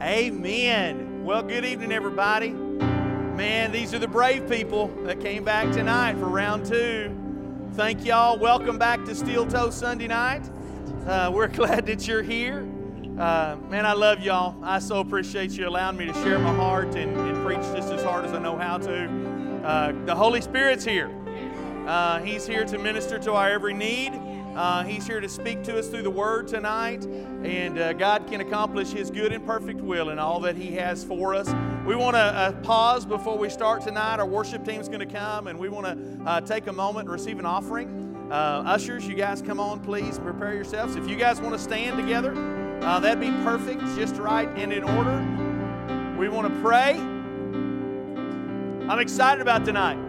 Amen. Well, good evening, everybody. Man, these are the brave people that came back tonight for round two. Thank y'all. Welcome back to Steel Toe Sunday night. Uh, we're glad that you're here. Uh, man, I love y'all. I so appreciate you allowing me to share my heart and, and preach just as hard as I know how to. Uh, the Holy Spirit's here. Uh, he's here to minister to our every need. Uh, he's here to speak to us through the Word tonight, and uh, God can accomplish His good and perfect will in all that He has for us. We want to uh, pause before we start tonight. Our worship team's going to come, and we want to uh, take a moment and receive an offering. Uh, ushers, you guys come on, please. Prepare yourselves. If you guys want to stand together, uh, that'd be perfect, just right and in order. We want to pray. I'm excited about tonight.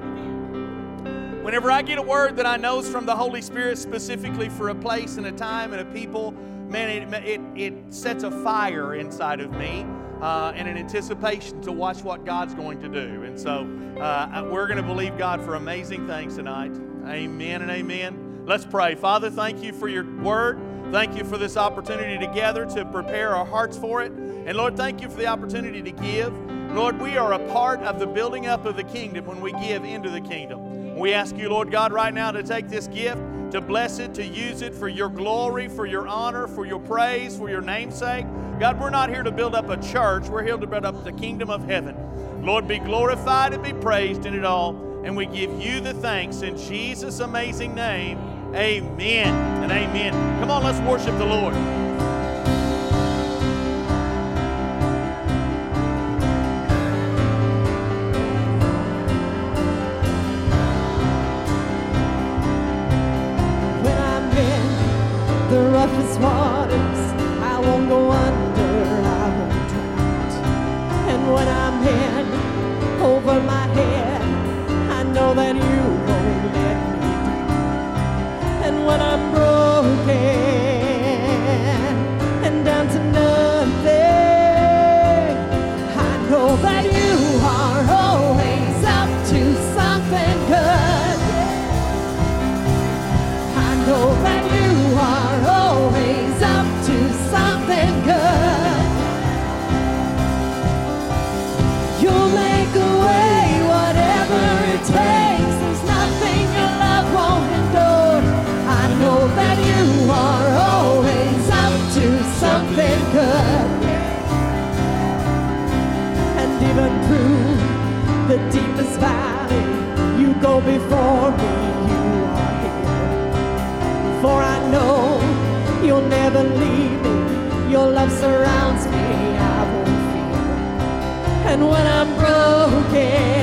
Whenever I get a word that I know is from the Holy Spirit specifically for a place and a time and a people, man, it, it, it sets a fire inside of me uh, and an anticipation to watch what God's going to do. And so uh, we're going to believe God for amazing things tonight. Amen and amen. Let's pray. Father, thank you for your word. Thank you for this opportunity together to prepare our hearts for it. And Lord, thank you for the opportunity to give. Lord, we are a part of the building up of the kingdom when we give into the kingdom. We ask you, Lord God, right now to take this gift, to bless it, to use it for your glory, for your honor, for your praise, for your namesake. God, we're not here to build up a church, we're here to build up the kingdom of heaven. Lord, be glorified and be praised in it all. And we give you the thanks in Jesus' amazing name. Amen and amen. Come on, let's worship the Lord. Before me. You are here. For I know you'll never leave me. Your love surrounds me, I won't fear. And when I'm broken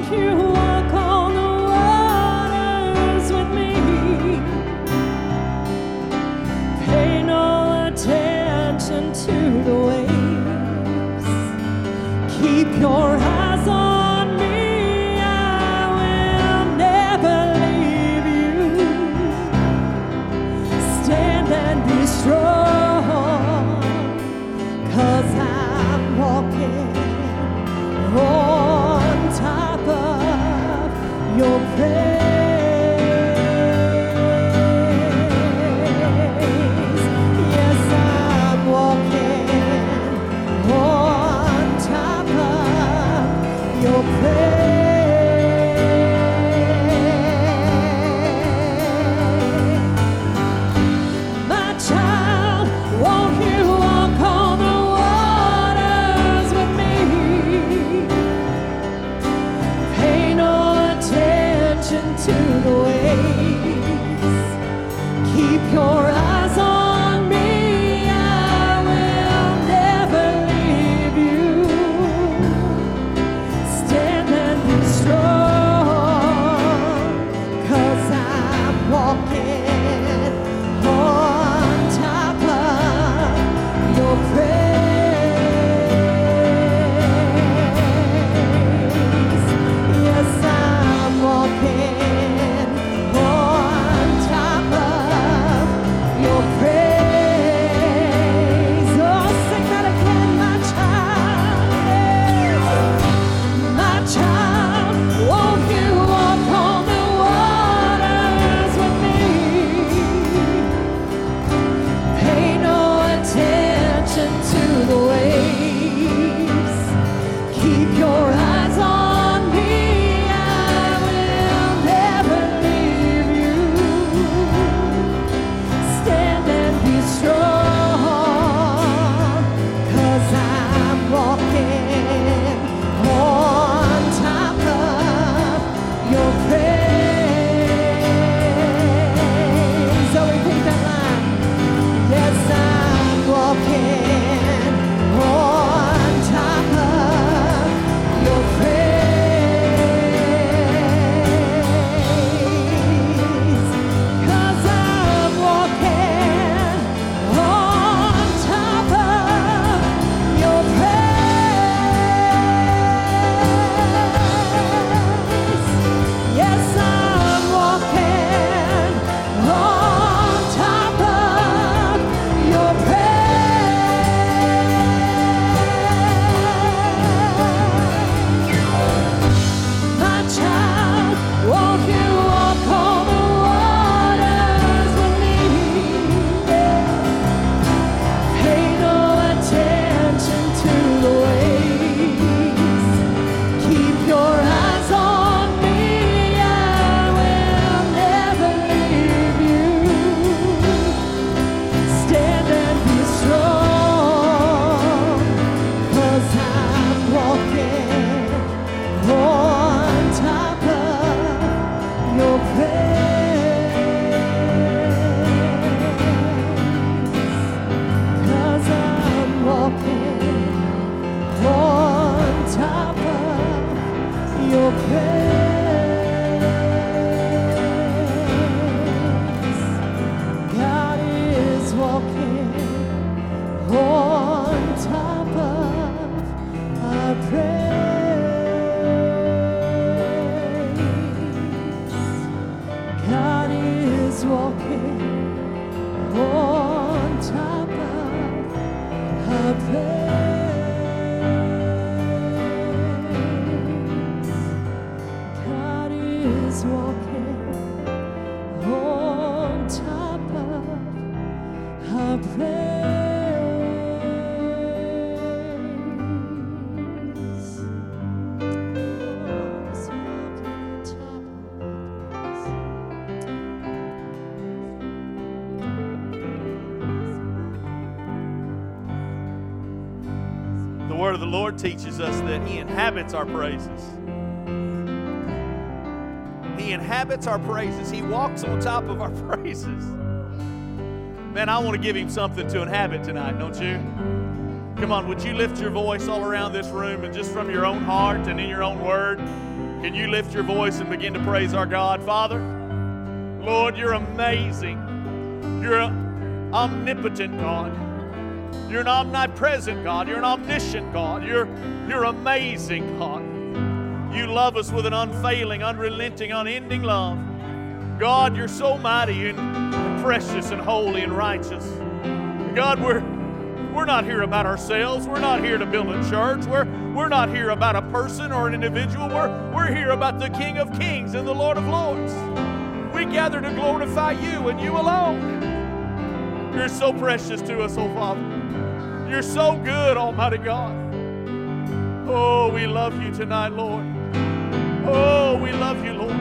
won't you inhabits our praises. He inhabits our praises. He walks on top of our praises. Man, I want to give Him something to inhabit tonight, don't you? Come on, would you lift your voice all around this room and just from your own heart and in your own word? Can you lift your voice and begin to praise our God? Father, Lord, you're amazing. You're an omnipotent God. You're an omnipresent God. You're an omniscient God. You're, you're amazing, God. You love us with an unfailing, unrelenting, unending love. God, you're so mighty and precious and holy and righteous. God, we're, we're not here about ourselves. We're not here to build a church. We're, we're not here about a person or an individual. We're, we're here about the King of Kings and the Lord of Lords. We gather to glorify you and you alone. You're so precious to us, oh Father. You're so good, Almighty God. Oh, we love you tonight, Lord. Oh, we love you, Lord.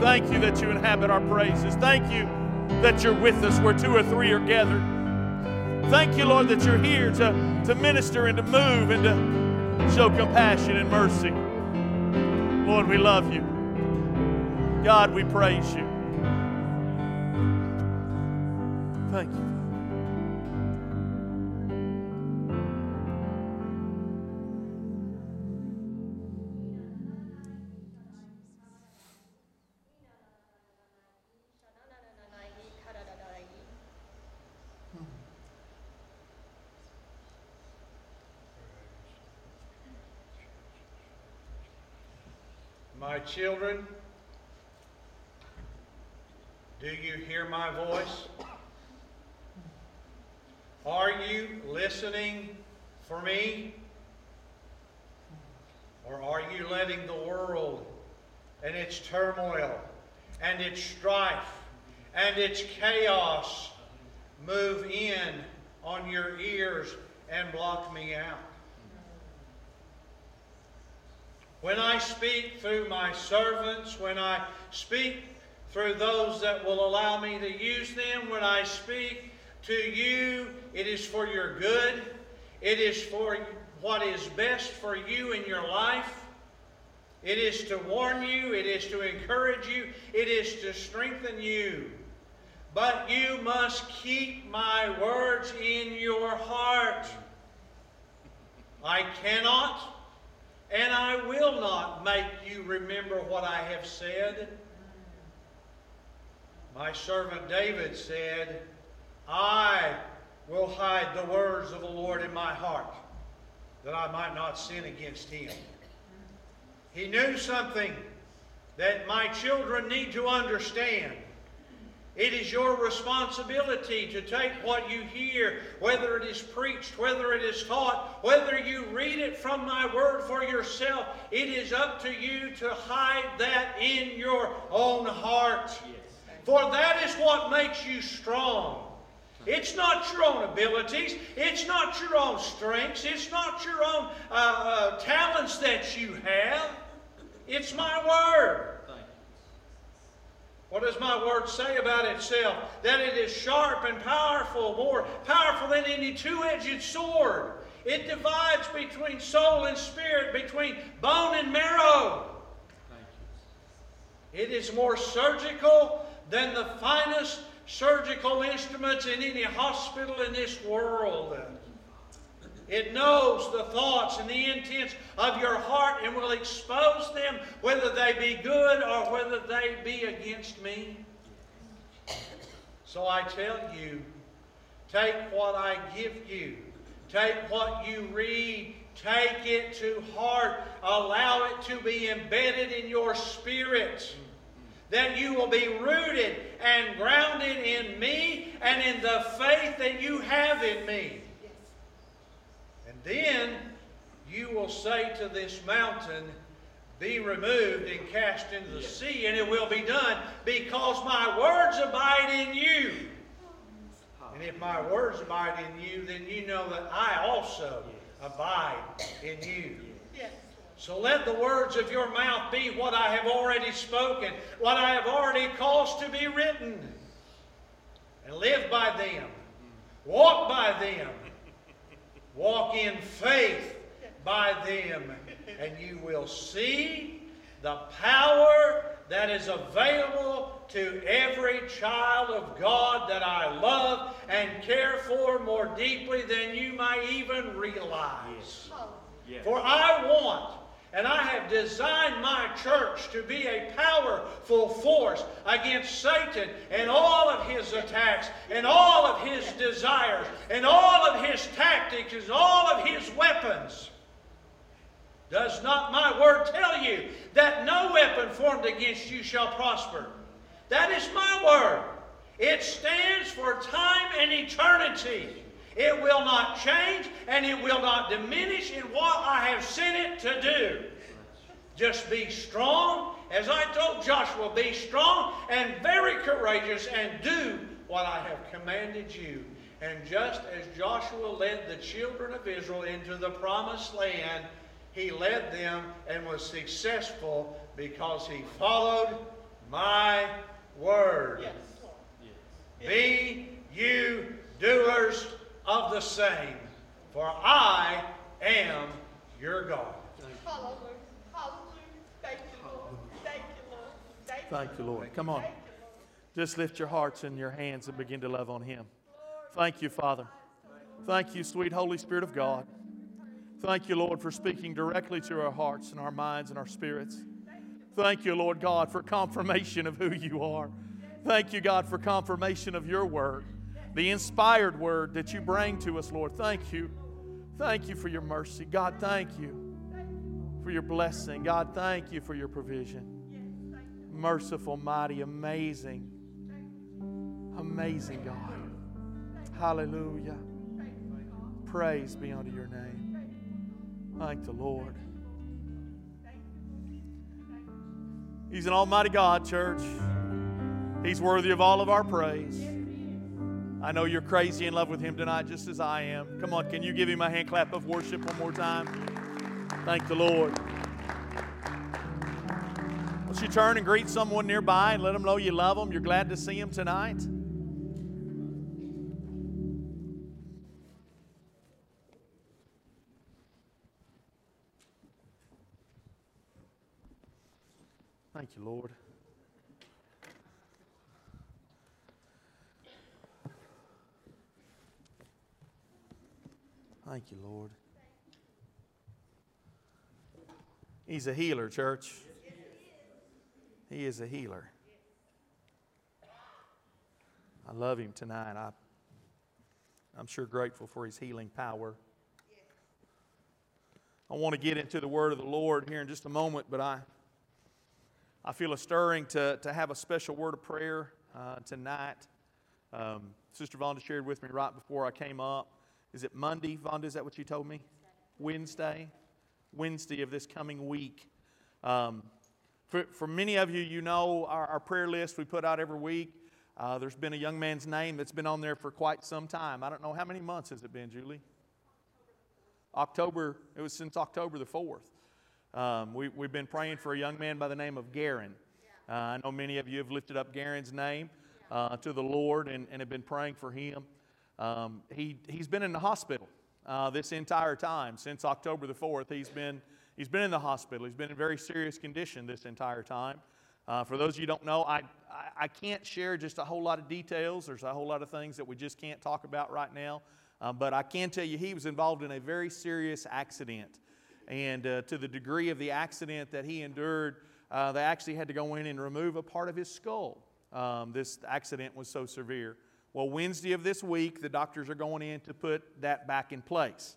Thank you that you inhabit our praises. Thank you that you're with us where two or three are gathered. Thank you, Lord, that you're here to, to minister and to move and to show compassion and mercy. Lord, we love you. God, we praise you. Thank you. My children, do you hear my voice? Are you listening for me? Or are you letting the world and its turmoil and its strife and its chaos move in on your ears and block me out? When I speak through my servants, when I speak through those that will allow me to use them, when I speak to you, it is for your good. It is for what is best for you in your life. It is to warn you. It is to encourage you. It is to strengthen you. But you must keep my words in your heart. I cannot and I will not make you remember what I have said. My servant David said, I will hide the words of the Lord in my heart, that I might not sin against him. He knew something that my children need to understand. It is your responsibility to take what you hear, whether it is preached, whether it is taught, whether you read it from my word for yourself. It is up to you to hide that in your own heart. For that is what makes you strong. It's not your own abilities. It's not your own strengths. It's not your own uh, uh, talents that you have. It's my word. What does my word say about itself? That it is sharp and powerful, more powerful than any two edged sword. It divides between soul and spirit, between bone and marrow. It is more surgical than the finest surgical instruments in any hospital in this world. It knows the thoughts and the intents of your heart and will expose them, whether they be good or whether they be against me. So I tell you, take what I give you, take what you read, take it to heart, allow it to be embedded in your spirit. That you will be rooted and grounded in me and in the faith that you have in me. Then you will say to this mountain, Be removed and cast into the sea, and it will be done because my words abide in you. And if my words abide in you, then you know that I also abide in you. So let the words of your mouth be what I have already spoken, what I have already caused to be written. And live by them, walk by them, Walk in faith by them, and you will see the power that is available to every child of God that I love and care for more deeply than you may even realize. Yes. For I want and I have designed my church to be a powerful force against Satan and all of his attacks and all of his desires and all of his tactics and all of his weapons. Does not my word tell you that no weapon formed against you shall prosper? That is my word. It stands for time and eternity. It will not change and it will not diminish in what I have sent it to do. Just be strong. As I told Joshua, be strong and very courageous and do what I have commanded you. And just as Joshua led the children of Israel into the promised land, he led them and was successful because he followed my word. Yes. Be you doers of the same, for I am your God. Hallelujah. Hallelujah. Thank you, Lord. Thank you, Lord. Thank, Thank you, Lord. Come on. Just lift your hearts and your hands and begin to love on Him. Thank you, Father. Thank you, sweet Holy Spirit of God. Thank you, Lord, for speaking directly to our hearts and our minds and our spirits. Thank you, Lord God, for confirmation of who you are. Thank you, God, for confirmation of your word the inspired word that you bring to us, Lord. Thank you. Thank you for your mercy. God, thank you for your blessing. God, thank you for your provision. Merciful, mighty, amazing, amazing God. Hallelujah. Praise be unto your name. Thank the Lord. He's an almighty God, church. He's worthy of all of our praise. I know you're crazy in love with Him tonight, just as I am. Come on, can you give Him a hand clap of worship one more time? Thank the Lord. Won't you turn and greet someone nearby and let them know you love them? You're glad to see them tonight? Thank you, Lord. Thank you, Lord. He's a healer, church. He is a healer. I love him tonight. I, I'm sure grateful for his healing power. I want to get into the word of the Lord here in just a moment, but I, I feel a stirring to, to have a special word of prayer uh, tonight. Um, Sister Vonda shared with me right before I came up is it Monday, Vonda? Is that what you told me? Wednesday? Wednesday of this coming week. Um, for, for many of you, you know our, our prayer list we put out every week. Uh, there's been a young man's name that's been on there for quite some time. I don't know how many months has it been, Julie? October. It was since October the 4th. Um, we, we've been praying for a young man by the name of Garen. Uh, I know many of you have lifted up Garen's name uh, to the Lord and, and have been praying for him. Um, he, he's been in the hospital uh, this entire time since October the 4th. He's been, he's been in the hospital. He's been in very serious condition this entire time. Uh, for those of you don't know, I, I, I, can't share just a whole lot of details. There's a whole lot of things that we just can't talk about right now. Um, but I can tell you he was involved in a very serious accident. And uh, to the degree of the accident that he endured, uh, they actually had to go in and remove a part of his skull. Um, this accident was so severe. Well, Wednesday of this week, the doctors are going in to put that back in place.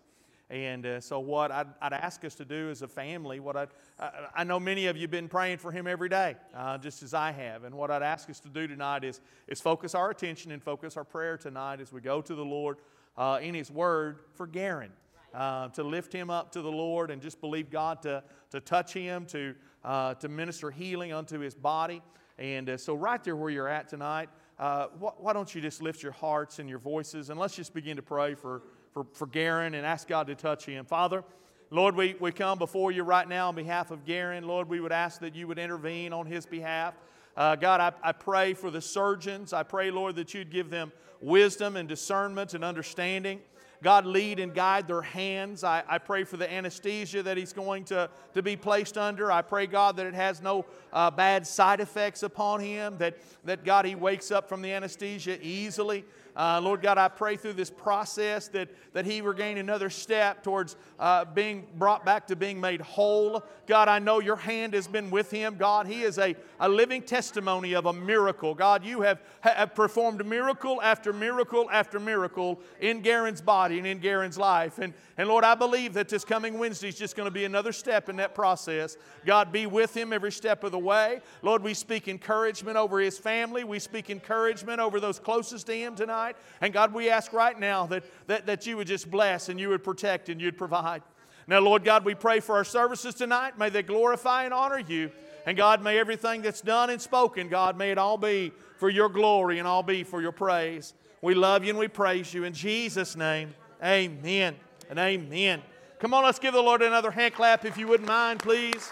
And uh, so, what I'd, I'd, ask us to do as a family, what I'd, I, I know many of you have been praying for him every day, uh, just as I have. And what I'd ask us to do tonight is, is focus our attention and focus our prayer tonight as we go to the Lord uh, in His Word for Garen. Uh, to lift him up to the Lord and just believe God to, to touch him, to, uh, to minister healing unto his body. And uh, so, right there where you're at tonight, uh, why don't you just lift your hearts and your voices and let's just begin to pray for, for, for Garen and ask God to touch him. Father, Lord, we, we come before you right now on behalf of Garen. Lord, we would ask that you would intervene on his behalf. Uh, God, I, I pray for the surgeons. I pray, Lord, that you'd give them wisdom and discernment and understanding. God, lead and guide their hands. I, I pray for the anesthesia that he's going to, to be placed under. I pray, God, that it has no uh, bad side effects upon him, that, that, God, he wakes up from the anesthesia easily. Uh, Lord God, I pray through this process that, that he regain another step towards uh, being brought back to being made whole. God, I know your hand has been with him. God, he is a, a living testimony of a miracle. God, you have, have performed miracle after miracle after miracle in Garen's body and in Garen's life. And, and Lord, I believe that this coming Wednesday is just going to be another step in that process. God, be with him every step of the way. Lord, we speak encouragement over his family. We speak encouragement over those closest to him tonight tonight. And God, we ask right now that, that, that you would just bless and you would protect and you'd provide. Now, Lord God, we pray for our services tonight. May they glorify and honor you. And God, may everything that's done and spoken, God, may it all be for your glory and all be for your praise. We love you and we praise you. In Jesus' name, amen and amen. Come on, let's give the Lord another hand clap if you wouldn't mind, please.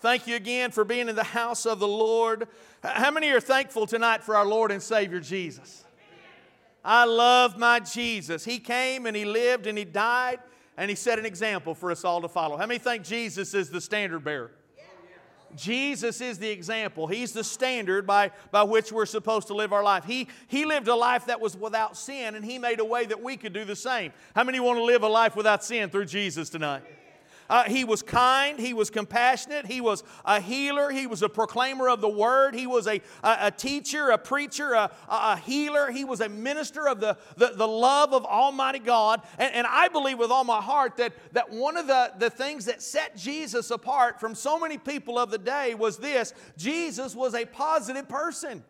Thank you again for being in the house of the Lord. How many are thankful tonight for our Lord and Savior Jesus? I love my Jesus. He came and He lived and He died and He set an example for us all to follow. How many think Jesus is the standard bearer? Jesus is the example. He's the standard by, by which we're supposed to live our life. He, he lived a life that was without sin, and He made a way that we could do the same. How many want to live a life without sin through Jesus tonight? Uh, he was kind, he was compassionate, he was a healer, he was a proclaimer of the word, he was a, a, a teacher, a preacher, a, a, healer, he was a minister of the, the, the love of Almighty God. And, and I believe with all my heart that, that one of the, the things that set Jesus apart from so many people of the day was this Jesus was a positive person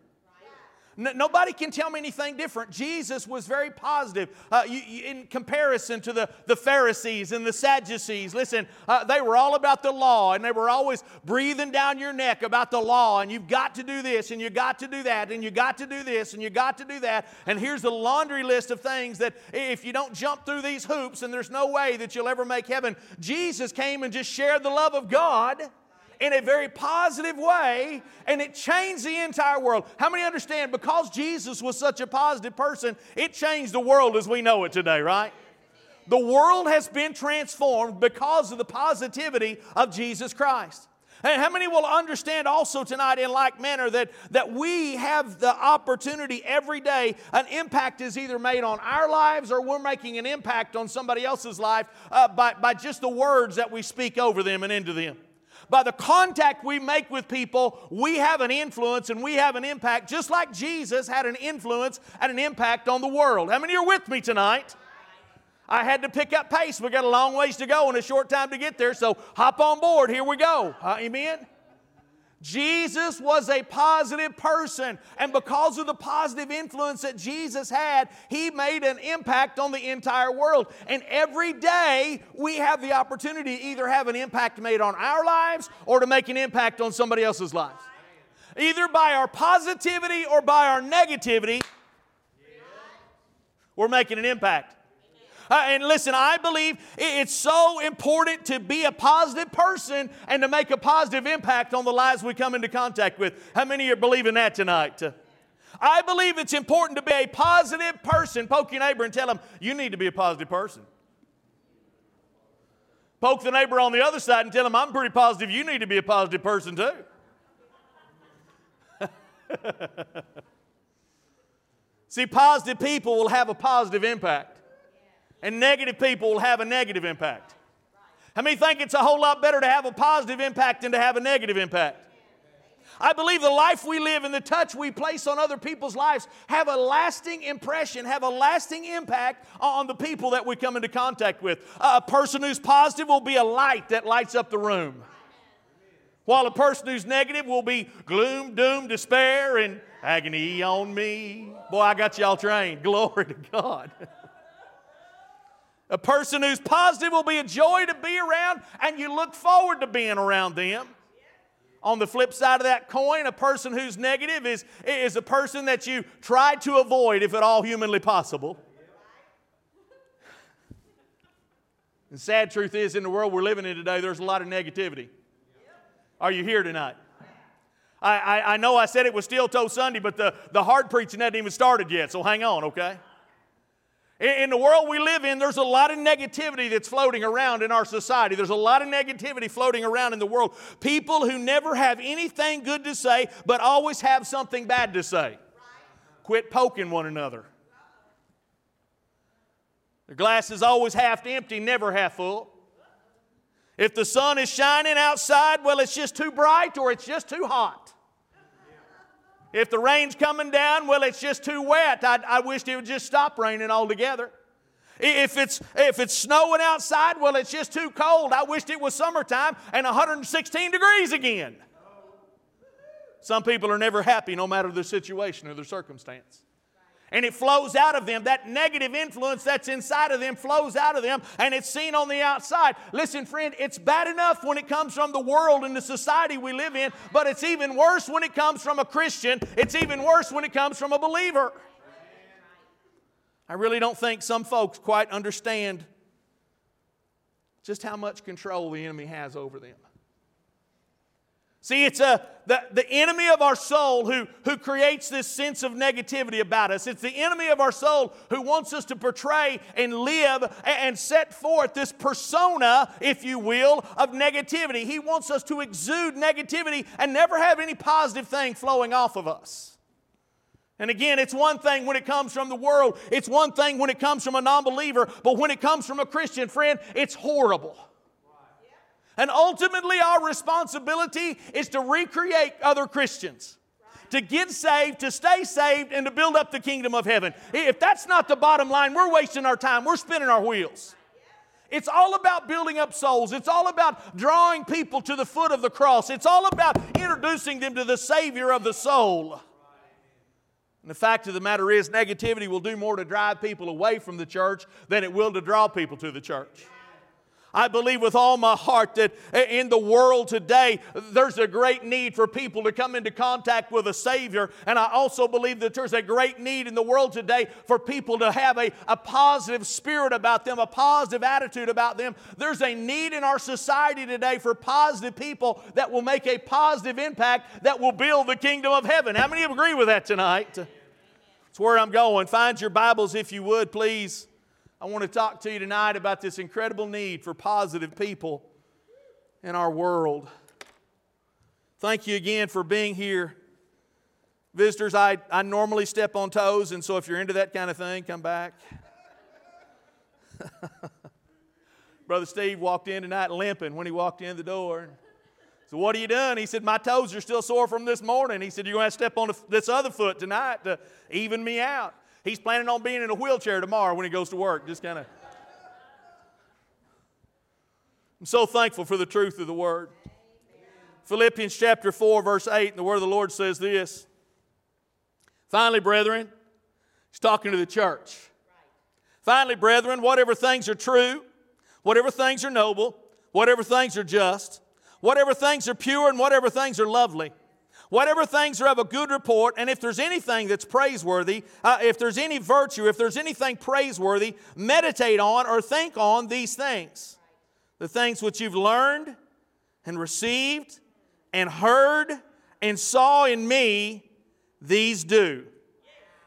nobody can tell me anything different. Jesus was very positive uh, you, you, in comparison to the, the Pharisees and the Sadducees. Listen, uh, they were all about the law and they were always breathing down your neck about the law and you've got to do this and you've got to do that and you've got to do this and you've got to do that. And here's the laundry list of things that if you don't jump through these hoops and there's no way that you'll ever make heaven, Jesus came and just shared the love of God in a very positive way, and it changed the entire world. How many understand because Jesus was such a positive person, it changed the world as we know it today, right? The world has been transformed because of the positivity of Jesus Christ. And how many will understand also tonight, in like manner, that, that we have the opportunity every day? An impact is either made on our lives or we're making an impact on somebody else's life uh, by, by just the words that we speak over them and into them by the contact we make with people, we have an influence and we have an impact, just like Jesus had an influence and an impact on the world. How many are with me tonight? I had to pick up pace. We got a long ways to go and a short time to get there, so hop on board. Here we go. Uh, amen. Jesus was a positive person, and because of the positive influence that Jesus had, he made an impact on the entire world. And every day we have the opportunity to either have an impact made on our lives or to make an impact on somebody else's lives. Either by our positivity or by our negativity, we're making an impact. Uh, and listen, I believe it's so important to be a positive person and to make a positive impact on the lives we come into contact with. How many of you are believing that tonight? I believe it's important to be a positive person. Poke your neighbor and tell them, you need to be a positive person. Poke the neighbor on the other side and tell them, I'm pretty positive you need to be a positive person too. See, positive people will have a positive impact and negative people will have a negative impact. How many think it's a whole lot better to have a positive impact than to have a negative impact? I believe the life we live and the touch we place on other people's lives have a lasting impression, have a lasting impact on the people that we come into contact with. A person who's positive will be a light that lights up the room, while a person who's negative will be gloom, doom, despair, and agony on me. Boy, I got y'all trained. Glory to God. A person who's positive will be a joy to be around, and you look forward to being around them. On the flip side of that coin, a person who's negative is, is a person that you try to avoid if at all humanly possible. The sad truth is, in the world we're living in today, there's a lot of negativity. Are you here tonight? I, I, I know I said it was still Toe Sunday, but the, the hard preaching hadn't even started yet, so hang on, okay? In, the world we live in, there's a lot of negativity that's floating around in our society. There's a lot of negativity floating around in the world. People who never have anything good to say, but always have something bad to say. Quit poking one another. The glass is always half empty, never half full. If the sun is shining outside, well, it's just too bright or it's just too hot. If the rain's coming down, well, it's just too wet. I, I wished it would just stop raining altogether. If it's, if it's snowing outside, well, it's just too cold. I wished it was summertime and 116 degrees again. Some people are never happy no matter their situation or their circumstance and it flows out of them. That negative influence that's inside of them flows out of them and it's seen on the outside. Listen, friend, it's bad enough when it comes from the world and the society we live in, but it's even worse when it comes from a Christian. It's even worse when it comes from a believer. I really don't think some folks quite understand just how much control the enemy has over them. See, it's a, the, the enemy of our soul who, who creates this sense of negativity about us. It's the enemy of our soul who wants us to portray and live and set forth this persona, if you will, of negativity. He wants us to exude negativity and never have any positive thing flowing off of us. And again, it's one thing when it comes from the world, it's one thing when it comes from a non believer, but when it comes from a Christian friend, it's horrible. And ultimately, our responsibility is to recreate other Christians, to get saved, to stay saved, and to build up the kingdom of heaven. If that's not the bottom line, we're wasting our time, we're spinning our wheels. It's all about building up souls. It's all about drawing people to the foot of the cross. It's all about introducing them to the Savior of the soul. And the fact of the matter is, negativity will do more to drive people away from the church than it will to draw people to the church. I believe with all my heart that in the world today, there's a great need for people to come into contact with a Savior. And I also believe that there's a great need in the world today for people to have a, a positive spirit about them, a positive attitude about them. There's a need in our society today for positive people that will make a positive impact that will build the kingdom of heaven. How many agree with that tonight? That's where I'm going. Find your Bibles if you would, please. I want to talk to you tonight about this incredible need for positive people in our world. Thank you again for being here. Visitors, I, I normally step on toes, and so if you're into that kind of thing, come back. Brother Steve walked in tonight limping when he walked in the door. So, what are you doing? He said, My toes are still sore from this morning. He said, You're going to to step on this other foot tonight to even me out. He's planning on being in a wheelchair tomorrow when he goes to work. Just kind of. I'm so thankful for the truth of the word. Philippians chapter 4, verse 8, and the word of the Lord says this. Finally, brethren, he's talking to the church. Finally, brethren, whatever things are true, whatever things are noble, whatever things are just, whatever things are pure, and whatever things are lovely whatever things are of a good report, and if there's anything that's praiseworthy, uh, if there's any virtue, if there's anything praiseworthy, meditate on or think on these things. The things which you've learned and received and heard and saw in me, these do.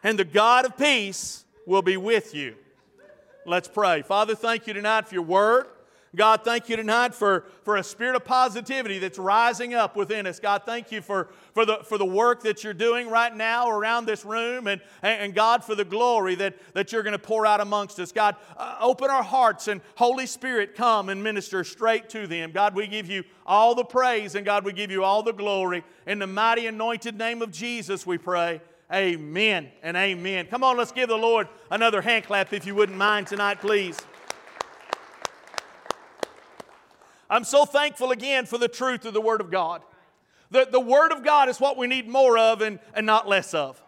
And the God of peace will be with you. Let's pray. Father, thank you tonight for your word. God, thank you tonight for, for a spirit of positivity that's rising up within us. God, thank you for, for, the, for the work that you're doing right now around this room, and, and God, for the glory that, that you're going to pour out amongst us. God, uh, open our hearts, and Holy Spirit, come and minister straight to them. God, we give you all the praise, and God, we give you all the glory. In the mighty anointed name of Jesus, we pray. Amen and amen. Come on, let's give the Lord another hand clap if you wouldn't mind tonight, please. I'm so thankful again for the truth of the Word of God. The, the Word of God is what we need more of and, and not less of.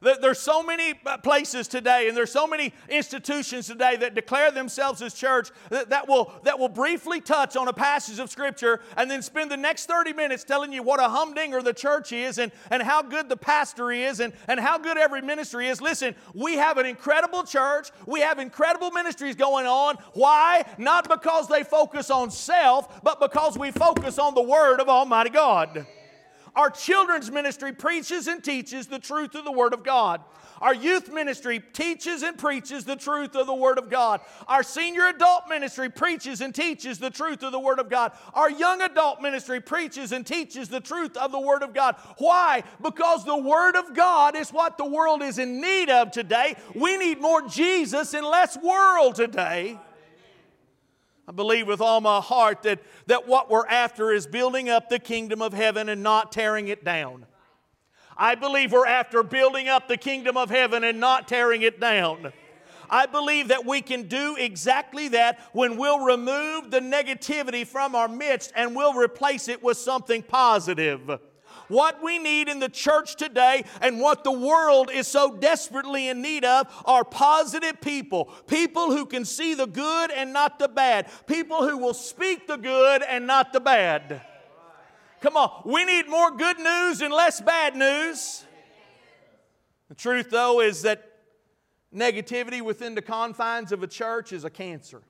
There's so many uh, places today, and there's so many institutions today that declare themselves as church that, will, that will briefly touch on a passage of Scripture and then spend the next 30 minutes telling you what a humdinger the church is and, and how good the pastor is and, and how good every ministry is. Listen, we have an incredible church. We have incredible ministries going on. Why? Not because they focus on self, but because we focus on the Word of Almighty God. Our children's ministry preaches and teaches the truth of the Word of God. Our youth ministry teaches and preaches the truth of the Word of God. Our senior adult ministry preaches and teaches the truth of the Word of God. Our young adult ministry preaches and teaches the truth of the Word of God. Why? Because the Word of God is what the world is in need of today. We need more Jesus and less world today. I believe with all my heart that, that what we're after is building up the kingdom of heaven and not tearing it down. I believe we're after building up the kingdom of heaven and not tearing it down. I believe that we can do exactly that when we'll remove the negativity from our midst and we'll replace it with something positive. What we need in the church today and what the world is so desperately in need of are positive people. People who can see the good and not the bad. People who will speak the good and not the bad. Come on, we need more good news and less bad news. The truth, though, is that negativity within the confines of a church is a cancer.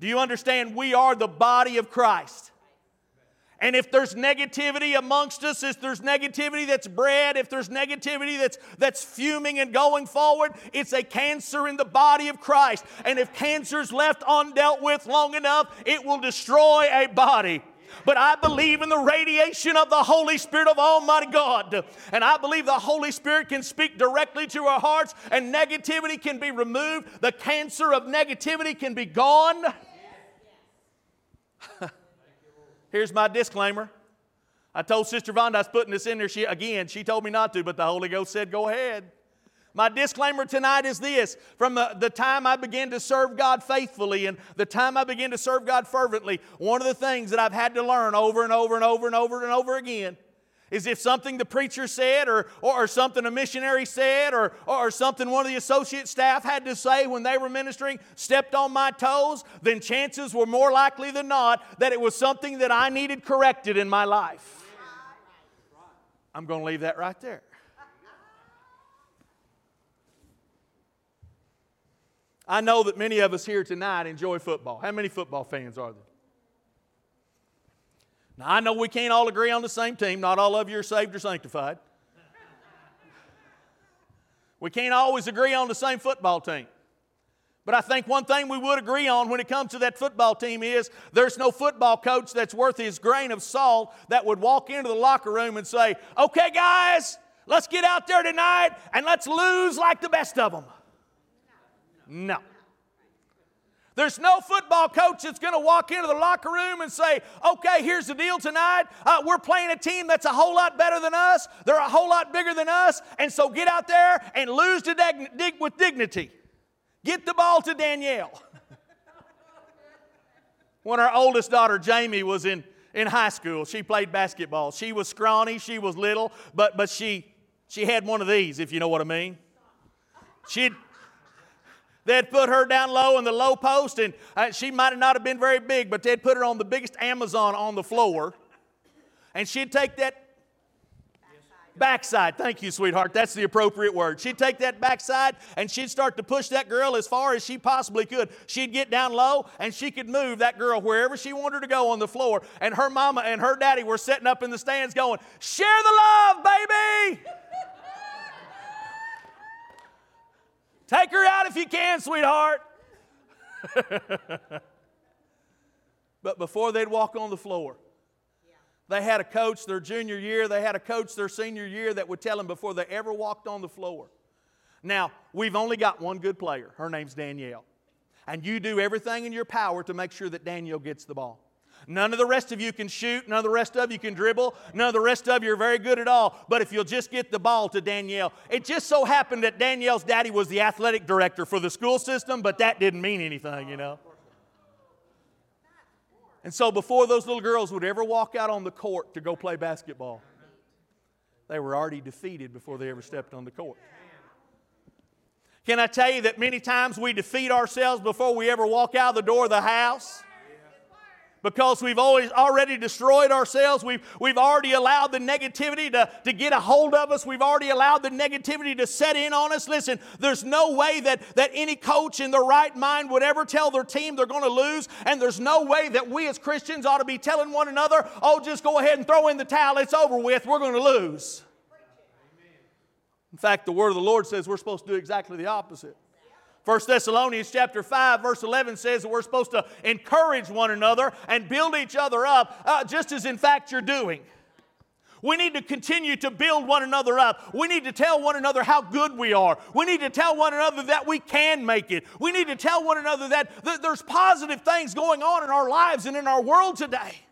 Do you understand? We are the body of Christ. And if there's negativity amongst us, if there's negativity that's bred, if there's negativity that's, that's fuming and going forward, it's a cancer in the body of Christ. And if cancer's left undealt with long enough, it will destroy a body but I believe in the radiation of the Holy Spirit of Almighty God. And I believe the Holy Spirit can speak directly to our hearts and negativity can be removed. The cancer of negativity can be gone. Here's my disclaimer. I told Sister Vonda I was putting this in there. She, again, she told me not to, but the Holy Ghost said, go ahead. My disclaimer tonight is this from the, the, time I began to serve God faithfully and the time I began to serve God fervently, one of the things that I've had to learn over and over and over and over and over again is if something the preacher said or, or, something a missionary said or, or something one of the associate staff had to say when they were ministering stepped on my toes, then chances were more likely than not that it was something that I needed corrected in my life. I'm going to leave that right there. I know that many of us here tonight enjoy football. How many football fans are there? Now, I know we can't all agree on the same team. Not all of you are saved or sanctified. We can't always agree on the same football team. But I think one thing we would agree on when it comes to that football team is there's no football coach that's worth his grain of salt that would walk into the locker room and say, okay, guys, let's get out there tonight and let's lose like the best of them. No. There's no football coach that's going to walk into the locker room and say, okay, here's the deal tonight. Uh, we're playing a team that's a whole lot better than us. They're a whole lot bigger than us. And so get out there and lose dig- with dignity. Get the ball to Danielle. when our oldest daughter, Jamie, was in, in high school, she played basketball. She was scrawny, she was little, but, but she, she had one of these, if you know what I mean. She'd, They'd put her down low in the low post, and uh, she might not have been very big, but they'd put her on the biggest Amazon on the floor. And she'd take that backside. Thank you, sweetheart. That's the appropriate word. She'd take that backside and she'd start to push that girl as far as she possibly could. She'd get down low and she could move that girl wherever she wanted to go on the floor. And her mama and her daddy were sitting up in the stands going, Share the love, baby! Take her out if you can, sweetheart. but before they'd walk on the floor, they had a coach their junior year, they had a coach their senior year that would tell them before they ever walked on the floor. Now, we've only got one good player. Her name's Danielle. And you do everything in your power to make sure that Danielle gets the ball. None of the rest of you can shoot. None of the rest of you can dribble. None of the rest of you are very good at all. But if you'll just get the ball to Danielle, it just so happened that Danielle's daddy was the athletic director for the school system, but that didn't mean anything, you know. And so before those little girls would ever walk out on the court to go play basketball, they were already defeated before they ever stepped on the court. Can I tell you that many times we defeat ourselves before we ever walk out of the door of the house? Because we've always already destroyed ourselves. We've, we've already allowed the negativity to, to get a hold of us. We've already allowed the negativity to set in on us. Listen, there's no way that, that any coach in their right mind would ever tell their team they're going to lose. And there's no way that we as Christians ought to be telling one another, oh, just go ahead and throw in the towel. It's over with. We're going to lose. In fact, the word of the Lord says we're supposed to do exactly the opposite. 1 Thessalonians chapter 5 verse 11 says that we're supposed to encourage one another and build each other up uh, just as in fact you're doing. We need to continue to build one another up. We need to tell one another how good we are. We need to tell one another that we can make it. We need to tell one another that, that there's positive things going on in our lives and in our world today.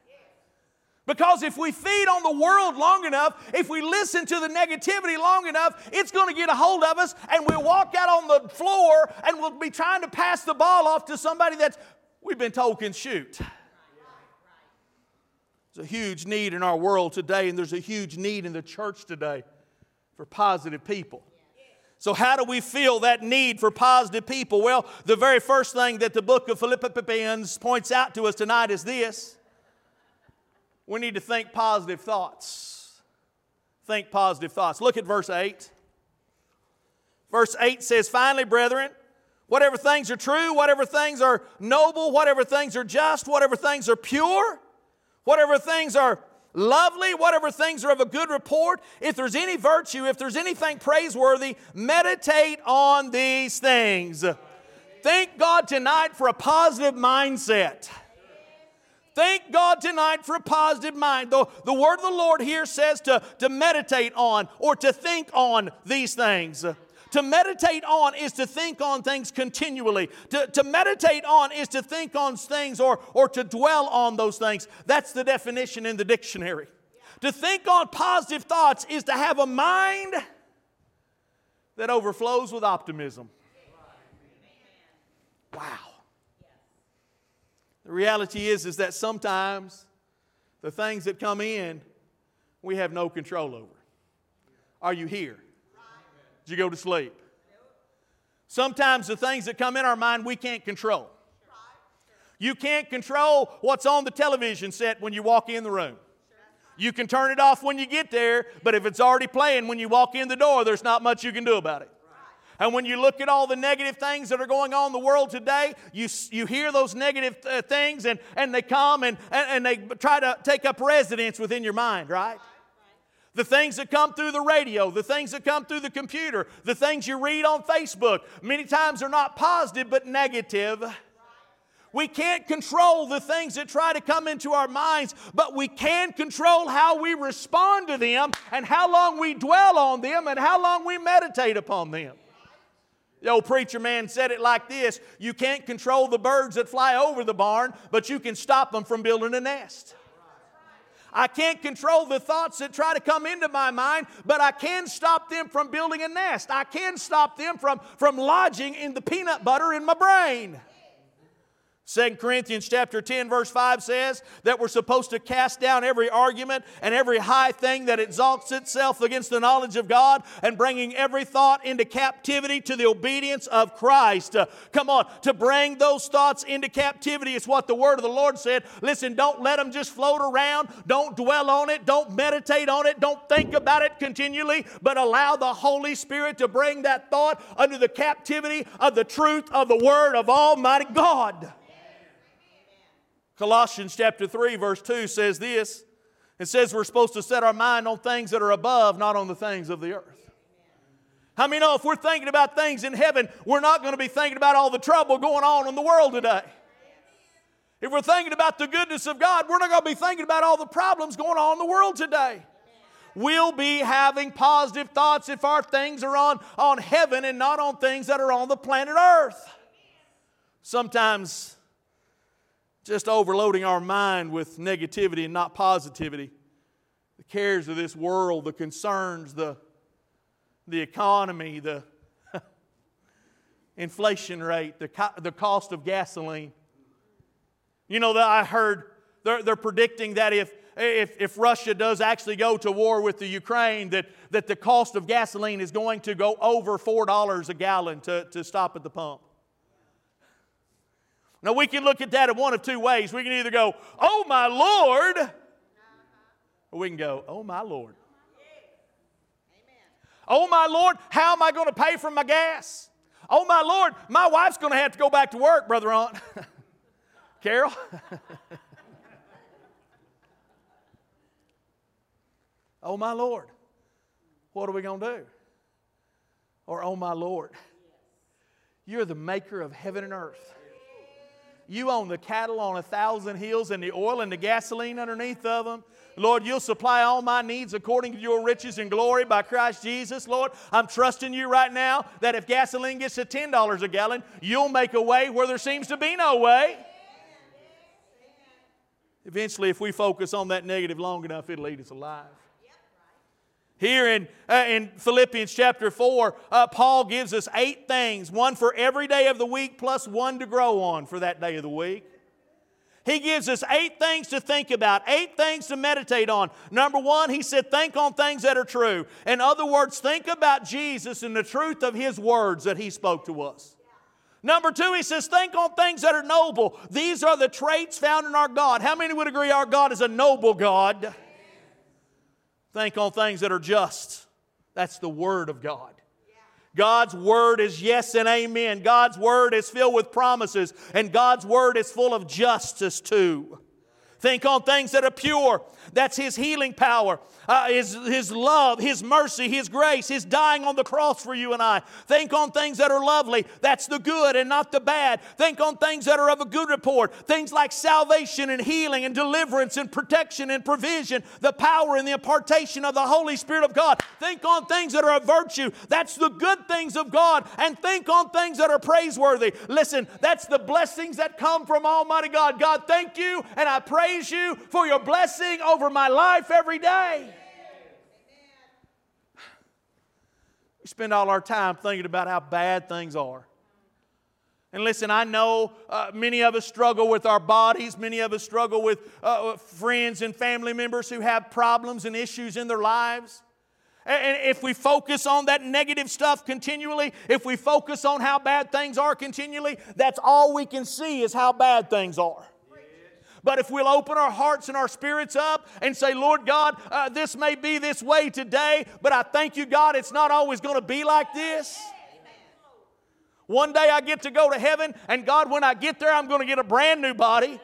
Because if we feed on the world long enough, if we listen to the negativity long enough, it's going to get a hold of us and we'll walk out on the floor and we'll be trying to pass the ball off to somebody that's we've been told can shoot. There's a huge need in our world today, and there's a huge need in the church today for positive people. So, how do we feel that need for positive people? Well, the very first thing that the book of Philippians points out to us tonight is this we need to think positive thoughts. Think positive thoughts. Look at verse 8. Verse 8 says, Finally, brethren, whatever things are true, whatever things are noble, whatever things are just, whatever things are pure, whatever things are lovely, whatever things are of a good report, if there's any virtue, if there's anything praiseworthy, meditate on these things. Thank God tonight for a positive mindset. Thank God tonight for a positive mind. The, the word of the Lord here says to, to meditate on or to think on these things. To meditate on is to think on things continually. To, to meditate on is to think on things or, or to dwell on those things. That's the definition in the dictionary. To think on positive thoughts is to have a mind that overflows with optimism. Wow. The reality is, is that sometimes the things that come in, we have no control over. Are you here? Did you go to sleep? Sometimes the things that come in our mind we can't control. You can't control what's on the television set when you walk in the room. You can turn it off when you get there, but if it's already playing when you walk in the door, there's not much you can do about it. And when you look at all the negative things that are going on in the world today, you, you hear those negative uh, things and, and they come and, and, and they try to take up residence within your mind, right? The things that come through the radio, the things that come through the computer, the things you read on Facebook, many times are not positive but negative. We can't control the things that try to come into our minds, but we can control how we respond to them and how long we dwell on them and how long we meditate upon them. The old preacher man said it like this You can't control the birds that fly over the barn, but you can stop them from building a nest. I can't control the thoughts that try to come into my mind, but I can stop them from building a nest. I can stop them from, from lodging in the peanut butter in my brain. 2 Corinthians chapter 10 verse 5 says that we're supposed to cast down every argument and every high thing that exalts itself against the knowledge of God and bringing every thought into captivity to the obedience of Christ. Uh, come on, to bring those thoughts into captivity is what the word of the Lord said. Listen, don't let them just float around. Don't dwell on it. Don't meditate on it. Don't think about it continually, but allow the Holy Spirit to bring that thought under the captivity of the truth of the word of Almighty God. Colossians chapter 3, verse 2 says this it says we're supposed to set our mind on things that are above, not on the things of the earth. How many know if we're thinking about things in heaven, we're not going to be thinking about all the trouble going on in the world today? If we're thinking about the goodness of God, we're not going to be thinking about all the problems going on in the world today. We'll be having positive thoughts if our things are on, on heaven and not on things that are on the planet Earth. Sometimes just overloading our mind with negativity and not positivity. The cares of this world, the concerns, the, the economy, the inflation rate, the, co- the cost of gasoline. You know, that I heard they're, they're predicting that if, if, if Russia does actually go to war with the Ukraine, that, that the cost of gasoline is going to go over $4 a gallon to, to stop at the pump. Now, we can look at that in one of two ways. We can either go, Oh, my Lord, or we can go, Oh, my Lord. Oh, my Lord, how am I going to pay for my gas? Oh, my Lord, my wife's going to have to go back to work, Brother Aunt. Carol? oh, my Lord, what are we going to do? Or, oh, my Lord, you're the maker of heaven and earth. You own the cattle on a thousand hills and the oil and the gasoline underneath of them. Lord, you'll supply all my needs according to your riches and glory by Christ Jesus. Lord, I'm trusting you right now that if gasoline gets to $10 a gallon, you'll make a way where there seems to be no way. Eventually, if we focus on that negative long enough, it'll eat us alive. Here in, uh, in Philippians chapter 4, uh, Paul gives us eight things, one for every day of the week, plus one to grow on for that day of the week. He gives us eight things to think about, eight things to meditate on. Number one, he said, think on things that are true. In other words, think about Jesus and the truth of his words that he spoke to us. Number two, he says, think on things that are noble. These are the traits found in our God. How many would agree our God is a noble God? Think on things that are just. That's the Word of God. God's word is yes and amen. God's word is filled with promises, and God's word is full of justice too. Think on things that are pure. That's His healing power, uh, his, his love, His mercy, His grace, His dying on the cross for you and I. Think on things that are lovely. That's the good and not the bad. Think on things that are of a good report. Things like salvation and healing and deliverance and protection and provision, the power and the impartation of the Holy Spirit of God. Think on things that are of virtue. That's the good things of God. And think on things that are praiseworthy. Listen, that's the blessings that come from Almighty God. God, thank you and I praise you for your blessing over my life every day. We spend all our time thinking about how bad things are. And listen, I know uh, many of us struggle with our bodies. Many of us struggle with uh, friends and family members who have problems and issues in their lives. And if we focus on that negative stuff continually, if we focus on how bad things are continually, that's all we can see is how bad things are. But if we'll open our hearts and our spirits up and say, Lord God, uh, this may be this way today, but I thank you, God, it's not always going to be like this. One day I get to go to heaven, and God, when I get there, I'm going to get a brand new body.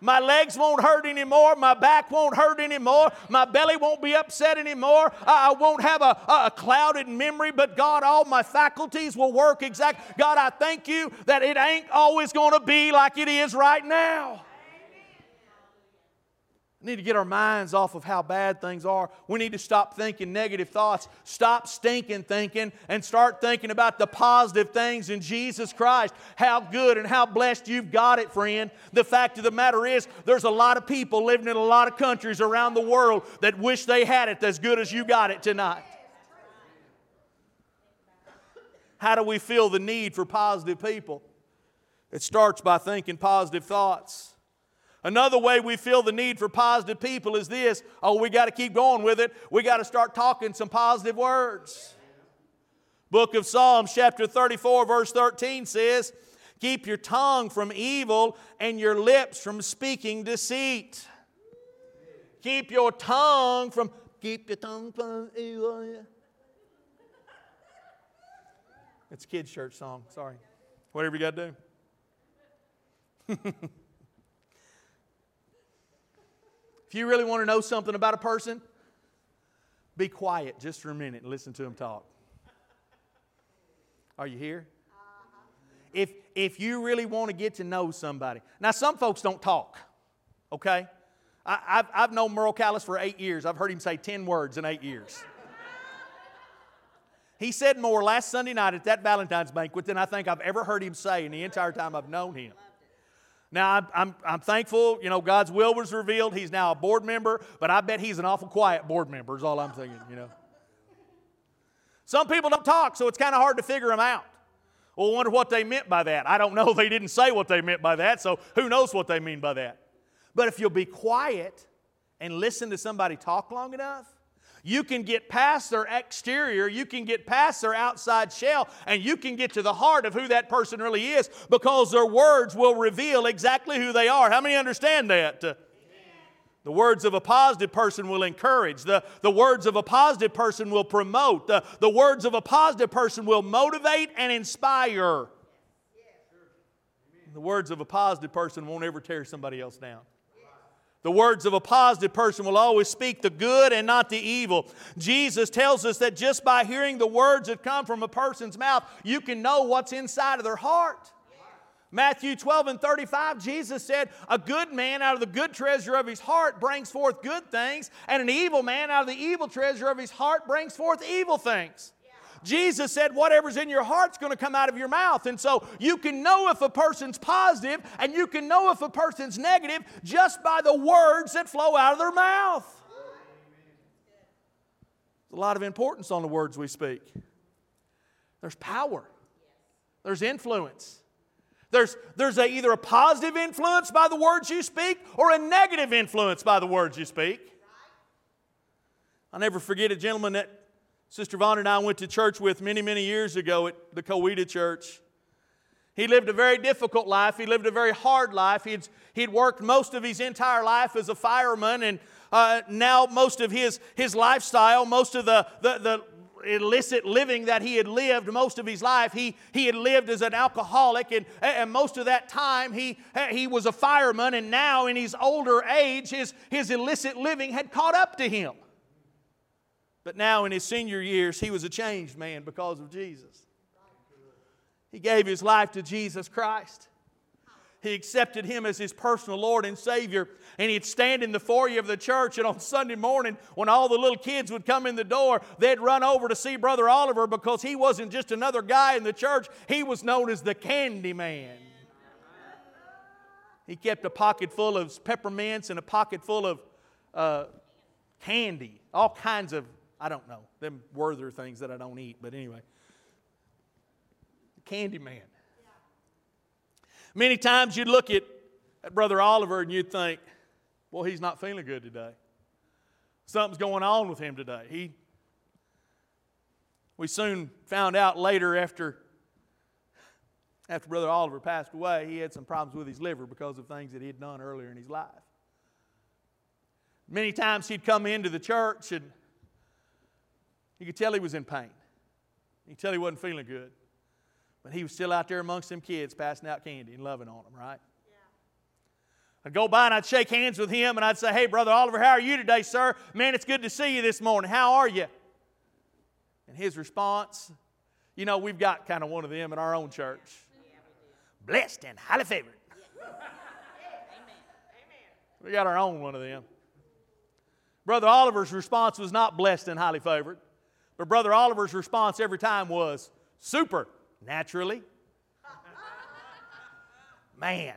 My legs won't hurt anymore. My back won't hurt anymore. My belly won't be upset anymore. I won't have a, a clouded memory, but God, all my faculties will work exact. God, I thank you that it ain't always going to be like it is right now need to get our minds off of how bad things are. We need to stop thinking negative thoughts, stop stinking thinking, and start thinking about the positive things in Jesus Christ. How good and how blessed you've got it, friend. The fact of the matter is, there's a lot of people living in a lot of countries around the world that wish they had it as good as you got it tonight. How do we feel the need for positive people? It starts by thinking positive thoughts. Another way we feel the need for positive people is this oh, we got to keep going with it. We got to start talking some positive words. Book of Psalms, chapter 34, verse 13 says, Keep your tongue from evil and your lips from speaking deceit. Keep your tongue from, keep your tongue from evil. It's a kid's church song, sorry. Whatever you got to do. If you really want to know something about a person, be quiet just for a minute and listen to them talk. Are you here? Uh-huh. If, if you really want to get to know somebody. Now, some folks don't talk, okay? I, have I've known Merle Callis for eight years. I've heard him say 10 words in eight years. he said more last Sunday night at that Valentine's banquet than I think I've ever heard him say in the entire time I've known him. Now, I'm, I'm, I'm, thankful, you know, God's will was revealed. He's now a board member, but I bet he's an awful quiet board member, is all I'm thinking, you know. Some people don't talk, so it's kind of hard to figure them out. Well, I wonder what they meant by that. I don't know. They didn't say what they meant by that, so who knows what they mean by that. But if you'll be quiet and listen to somebody talk long enough, You can get past their exterior, you can get past their outside shell, and you can get to the heart of who that person really is because their words will reveal exactly who they are. How many understand that? The words of a positive person will encourage. The, the words of a positive person will promote. The, the words of a positive person will motivate and inspire. The words of a positive person won't ever tear somebody else down. The words of a positive person will always speak the good and not the evil. Jesus tells us that just by hearing the words that come from a person's mouth, you can know what's inside of their heart. Matthew 12 and 35, Jesus said, A good man out of the good treasure of his heart brings forth good things, and an evil man out of the evil treasure of his heart brings forth evil things. Jesus said, whatever's in your heart's going to come out of your mouth. And so you can know if a person's positive and you can know if a person's negative just by the words that flow out of their mouth. There's a lot of importance on the words we speak. There's power, there's influence. There's, there's a, either a positive influence by the words you speak or a negative influence by the words you speak. I'll never forget a gentleman that Sister Vaughn and I went to church with many, many years ago at the Coweta Church. He lived a very difficult life. He lived a very hard life. He'd, he'd worked most of his entire life as a fireman, and uh, now most of his, his lifestyle, most of the, the, the illicit living that he had lived most of his life. He, he had lived as an alcoholic, and, and most of that time he, he was a fireman, and now in his older age, his, his illicit living had caught up to him. But now in his senior years, he was a changed man because of Jesus. He gave his life to Jesus Christ. He accepted him as his personal Lord and Savior. And he'd stand in the foyer of the church, and on Sunday morning, when all the little kids would come in the door, they'd run over to see Brother Oliver because he wasn't just another guy in the church, he was known as the Candy Man. He kept a pocket full of peppermints and a pocket full of uh, candy, all kinds of I don't know. Them Werther things that I don't eat, but anyway. Candy man. Many times you'd look at, at Brother Oliver and you'd think, well, he's not feeling good today. Something's going on with him today. He, we soon found out later after, after Brother Oliver passed away, he had some problems with his liver because of things that he had done earlier in his life. Many times he'd come into the church and you could tell he was in pain. You could tell he wasn't feeling good. But he was still out there amongst them kids passing out candy and loving on them, right? Yeah. I'd go by and I'd shake hands with him and I'd say, Hey, Brother Oliver, how are you today, sir? Man, it's good to see you this morning. How are you? And his response, you know, we've got kind of one of them in our own church. Yeah, Blessed and highly favored. Yeah. we got our own one of them. Brother Oliver's response was not blessed and highly favored. But Brother Oliver's response every time was super, naturally. Man.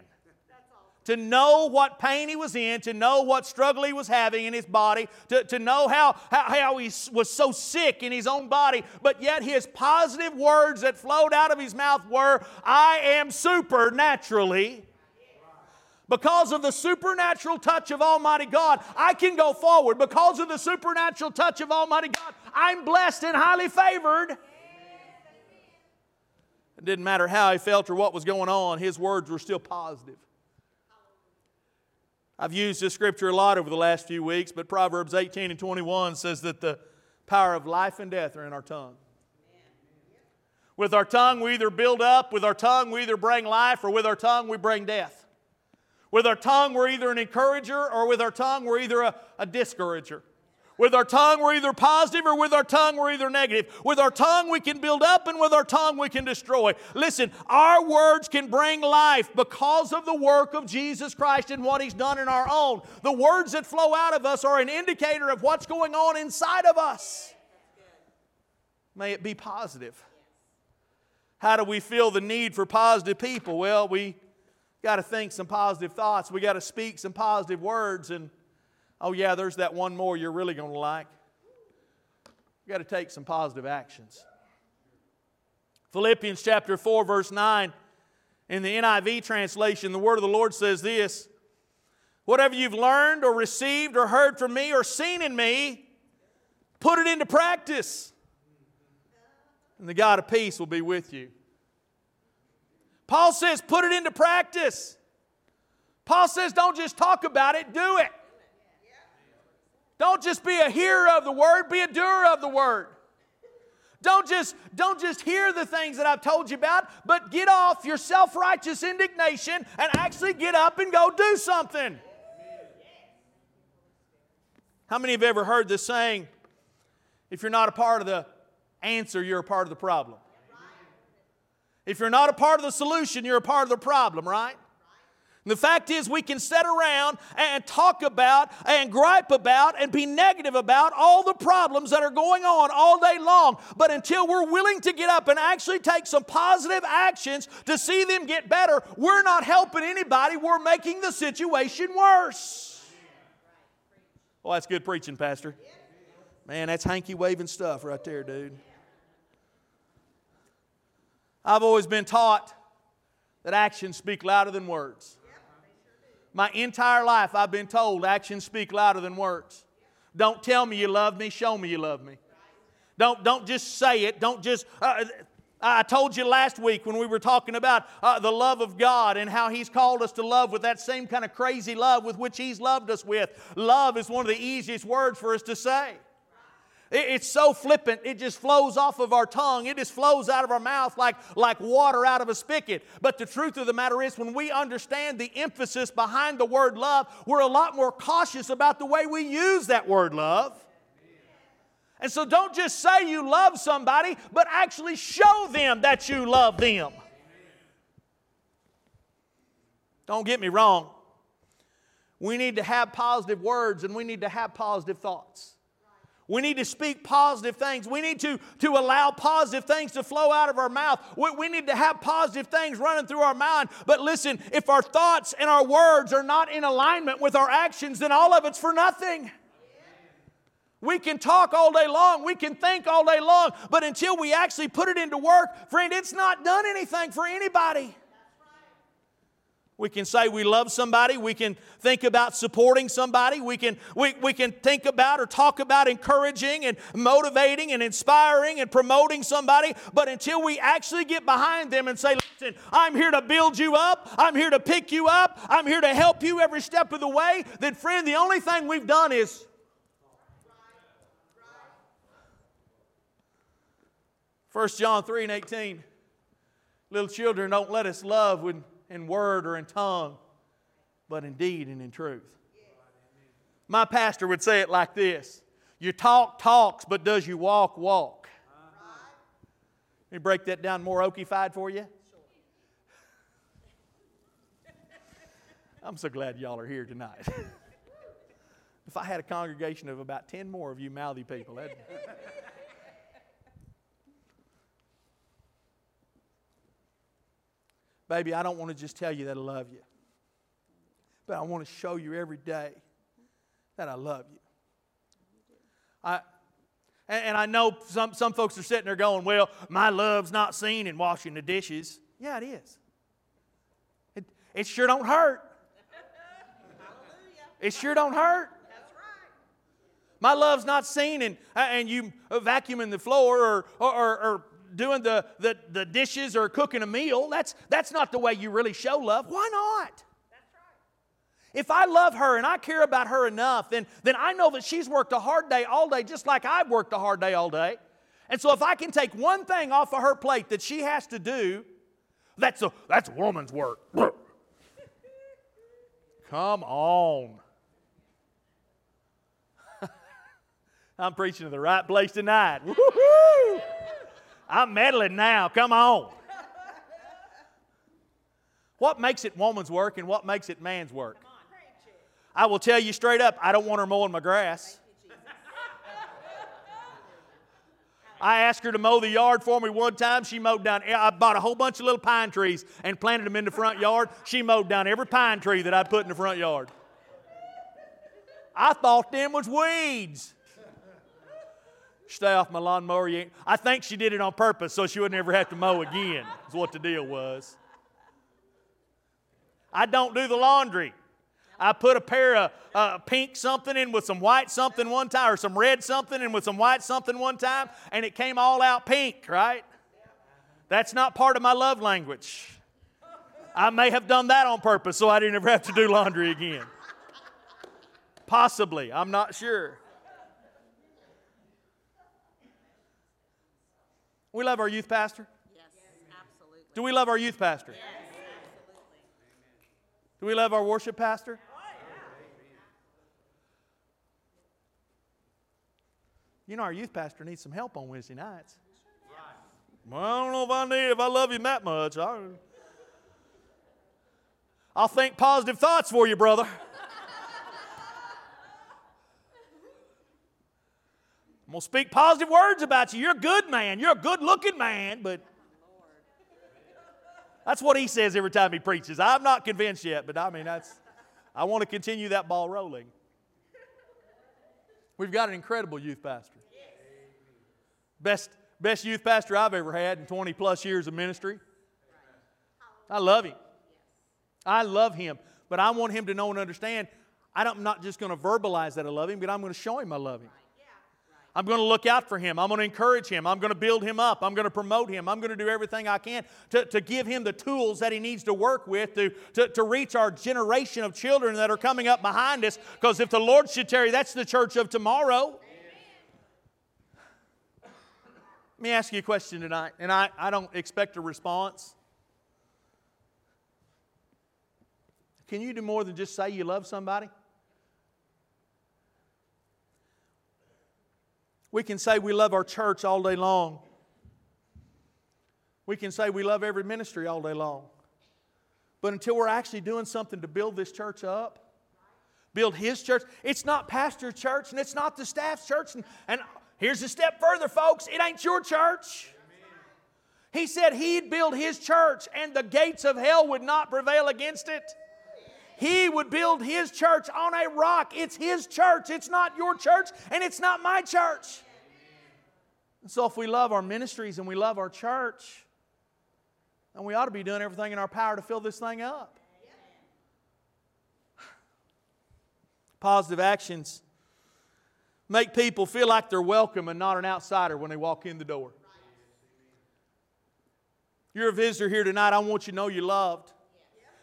To know what pain he was in, to know what struggle he was having in his body, to, to know how, how, how he was so sick in his own body, but yet his positive words that flowed out of his mouth were, I am supernaturally because of the supernatural touch of Almighty God, I can go forward. Because of the supernatural touch of Almighty God, I'm blessed and highly favored. It didn't matter how he felt or what was going on, his words were still positive. I've used this scripture a lot over the last few weeks, but Proverbs 18 and 21 says that the power of life and death are in our tongue. With our tongue, we either build up, with our tongue, we either bring life, or with our tongue, we bring death. With our tongue, we're either an encourager, or with our tongue, we're either a, a discourager. With our tongue, we're either positive, or with our tongue, we're either negative. With our tongue, we can build up, and with our tongue, we can destroy. Listen, our words can bring life because of the work of Jesus Christ and what He's done in our own. The words that flow out of us are an indicator of what's going on inside of us. May it be positive. How do we feel the need for positive people? Well, we got to think some positive thoughts. We got to speak some positive words. And oh, yeah, there's that one more you're really going to like. You got to take some positive actions. Philippians chapter 4, verse 9, in the NIV translation, the word of the Lord says this Whatever you've learned or received or heard from me or seen in me, Put it into practice. And the God of peace will be with you. Paul says, put it into practice. Paul says, don't just talk about it, do it. Don't just be a hearer of the word, be a doer of the word. Don't just, don't just hear the things that I've told you about, but get off your self righteous indignation and actually get up and go do something. How many have ever heard the saying, if you're not a part of the answer, you're a part of the problem? If you're not a part of the solution, you're a part of the problem, right? And the fact is, we can sit around and talk about and gripe about and be negative about all the problems that are going on all day long. But until we're willing to get up and actually take some positive actions to see them get better, we're not helping anybody. We're making the situation worse. Well, that's good preaching, Pastor. Man, that's hanky waving stuff right there, dude. I've always been taught that actions speak louder than words. My entire life, I've been told actions speak louder than words. Don't tell me you love me, show me you love me. Don't, don't just say it. Don't just. Uh, I told you last week when we were talking about uh, the love of God and how He's called us to love with that same kind of crazy love with which He's loved us with. Love is one of the easiest words for us to say. It's so flippant, it just flows off of our tongue. It just flows out of our mouth like, like water out of a spigot. But the truth of the matter is, when we understand the emphasis behind the word love, we're a lot more cautious about the way we use that word love. And so don't just say you love somebody, but actually show them that you love them. Don't get me wrong. We need to have positive words and we need to have positive thoughts. We need to speak positive things. We need to, to allow positive things to flow out of our mouth. We, we need to have positive things running through our mind. But listen, if our thoughts and our words are not in alignment with our actions, then all of it's for nothing. We can talk all day long, we can think all day long, but until we actually put it into work, friend, it's not done anything for anybody. We can say we love somebody. We can think about supporting somebody. We can, we, we can think about or talk about encouraging and motivating and inspiring and promoting somebody. But until we actually get behind them and say, listen, I'm here to build you up, I'm here to pick you up, I'm here to help you every step of the way, then, friend, the only thing we've done is. First John 3 and 18. Little children, don't let us love when in word or in tongue, but in deed and in truth. My pastor would say it like this You talk talks, but does you walk walk? Let me break that down more oakified for you. I'm so glad y'all are here tonight. if I had a congregation of about 10 more of you mouthy people, that'd. Baby, I don't want to just tell you that I love you, but I want to show you every day that I love you. I, and, I know some, some folks are sitting there going, Well, my love's not seen in washing the dishes. Yeah, it is. It, it sure don't hurt. It sure don't hurt. My love's not seen in uh, and you vacuuming the floor or, or, or doing the, the, the dishes or cooking a meal. That's, that's not the way you really show love. Why not? If I love her and I care about her enough, then, then I know that she's worked a hard day all day, just like I've worked a hard day all day. And so if I can take one thing off of her plate that she has to do, that's a, that's a woman's work. Come on. I'm preaching to the right place tonight. Woo-hoo! I'm meddling now. Come on. What makes it woman's work and what makes it man's work? I will tell you straight up, I don't want her mowing my grass. I asked her to mow the yard for me one time. She mowed down, I bought a whole bunch of little pine trees and planted them in the front yard. She mowed down every pine tree that I put in the front yard. I thought them was weeds. Stay off my lawnmower. I think she did it on purpose so she would never have to mow again, is what the deal was. I don't do the laundry. I put a pair of uh, pink something in with some white something one time, or some red something in with some white something one time, and it came all out pink, right? That's not part of my love language. I may have done that on purpose so I didn't ever have to do laundry again. Possibly, I'm not sure. We love our youth pastor. Yes, absolutely. Do we love our youth pastor? Yes, absolutely. Do we love our worship pastor? You know, our youth pastor needs some help on Wednesday nights. Well, I don't know if I need, if I love you that much. I, I'll think positive thoughts for you, brother. I'm going to speak positive words about you. You're a good man. You're a good looking man, but that's what he says every time he preaches. I'm not convinced yet, but I mean, that's, I want to continue that ball rolling. We've got an incredible youth pastor. Best, best youth pastor I've ever had in 20 plus years of ministry. I love him. I love him. But I want him to know and understand I am not just going to verbalize that I love him, but I'm going to show him I love him. I'm going to look out for him. I'm going to encourage him. I'm going to build him up. I'm going to promote him. I'm going to do everything I can to, to give him the tools that he needs to work with to, to, to reach our generation of children that are coming up behind us. Because if the Lord should tarry, that's the church of tomorrow. Let me ask you a question tonight, and I, I don't expect a response. Can you do more than just say you love somebody? We can say we love our church all day long. We can say we love every ministry all day long. But until we're actually doing something to build this church up, build His church, it's not pastor's church and it's not the staff's church. And, and here's a step further, folks it ain't your church. He said he'd build his church and the gates of hell would not prevail against it. He would build his church on a rock. It's his church. It's not your church and it's not my church. And so, if we love our ministries and we love our church, then we ought to be doing everything in our power to fill this thing up. Positive actions make people feel like they're welcome and not an outsider when they walk in the door. You're a visitor here tonight. I want you to know you're loved.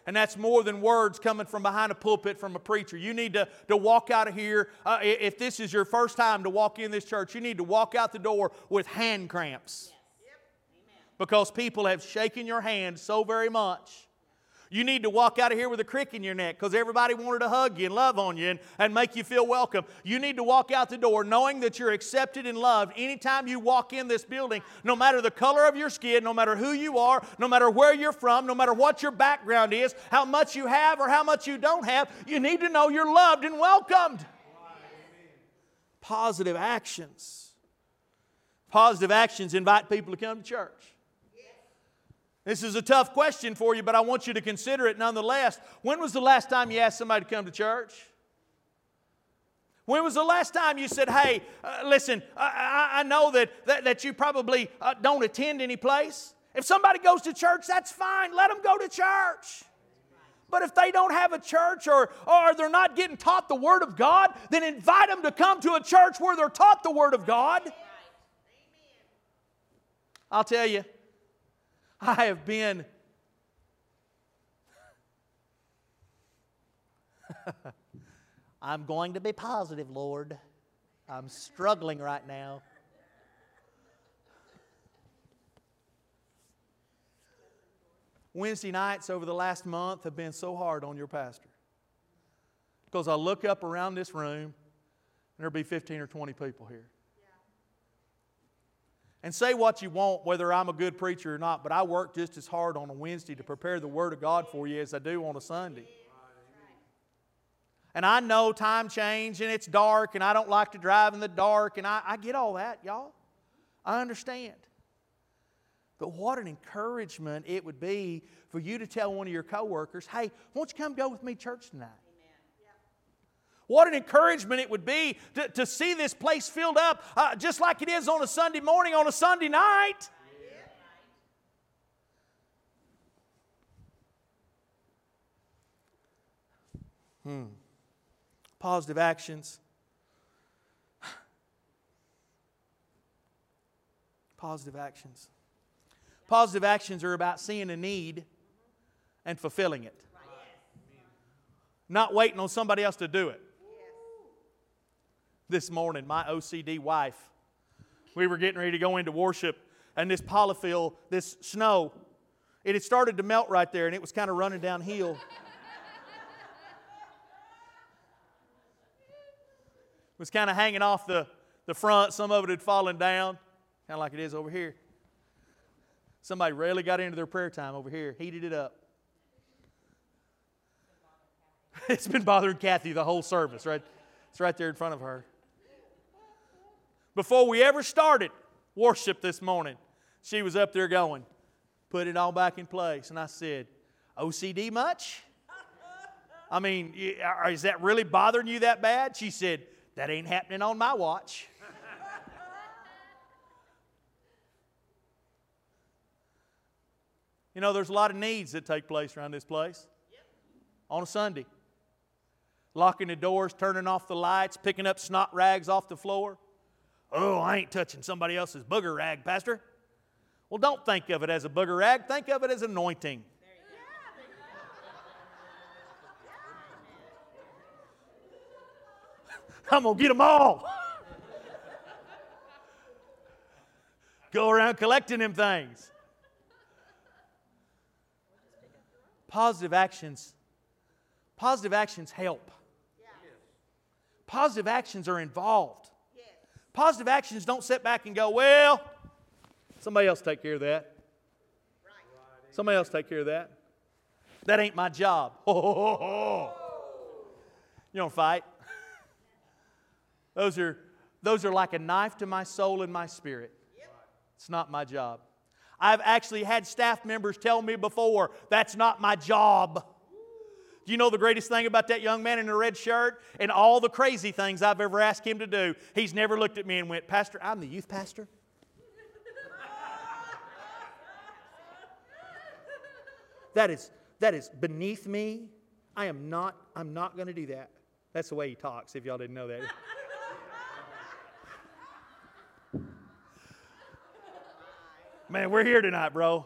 And that's more than words coming from behind a pulpit from a preacher. You need to, to walk out of here. Uh, if this is your first time to walk in this church, you need to walk out the door with hand cramps. Because people have shaken your hand so very much you need to walk out of here with a crick in your neck because everybody wanted to hug you and love on you and, and make you feel welcome. You need to walk out the door knowing that you're accepted and loved anytime you walk in this building, no matter the color of your skin, no matter who you are, no matter where you're from, no matter what your background is, how much you have or how much you don't have. You need to know you're loved and welcomed. Positive actions. Positive actions invite people to come to church. This is a tough question for you, but I want you to consider it nonetheless. When was the last time you asked somebody to come to church? When was the last time you said, hey, uh, listen, I, I, know that, that, that you probably uh, don't attend any place. If somebody goes to church, that's fine. Let them go to church. But if they don't have a church or, or they're not getting taught the Word of God, then invite them to come to a church where they're taught the Word of God. I'll tell you, I have been. I'm going to be positive, Lord. I'm struggling right now. Wednesday nights over the last month have been so hard on your pastor. Because I look up around this room, and there'll be 15 or 20 people here. And say what you want, whether I'm a good preacher or not, but I work just as hard on a Wednesday to prepare the Word of God for you as I do on a Sunday. And I know time change and it's dark and I don't like to drive in the dark and I, I get all that, y'all. I understand. But what an encouragement it would be for you to tell one of your coworkers, hey, won't you come go with me church tonight? What an encouragement it would be to, to see this place filled up uh, just like it is on a Sunday morning, on a Sunday night. Hmm. Positive actions. Positive actions. Positive actions are about seeing a need and fulfilling it, not waiting on somebody else to do it. This morning, my OCD wife, we were getting ready to go into worship, and this polyfill, this snow, it had started to melt right there, and it was kind of running downhill. It was kind of hanging off the, the front. Some of it had fallen down, kind of like it is over here. Somebody really got into their prayer time over here, heated it up. It's been bothering Kathy the whole service, right? It's right there in front of her. Before we ever started worship this morning, she was up there going, put it all back in place. And I said, OCD much? I mean, uh, is that really bothering you that bad? She said, That ain't happening on my watch. you know, there's a lot of needs that take place around this place on a Sunday. Locking the doors, turning off the lights, picking up snot rags off the floor. Oh, I ain't touching somebody else's booger rag, Pastor. Well, don't think of it as a booger rag, think of it as anointing. I'm going to get them all. Go around collecting them things. Positive actions. Positive actions help. Positive actions are involved. Positive actions don't sit back and go, well, somebody else take care of that. Somebody else take care of that. That ain't my job. You don't fight. Those are, those are like a knife to my soul and my spirit. It's not my job. I've actually had staff members tell me before, that's not my job. Do you know the greatest thing about that young man in the red shirt and all the crazy things I've ever asked him to do? He's never looked at me and went, Pastor, I'm the youth pastor. that is, that is beneath me. I am not, I'm not going to do that. That's the way he talks, if y'all didn't know that. Man, we're here tonight, bro.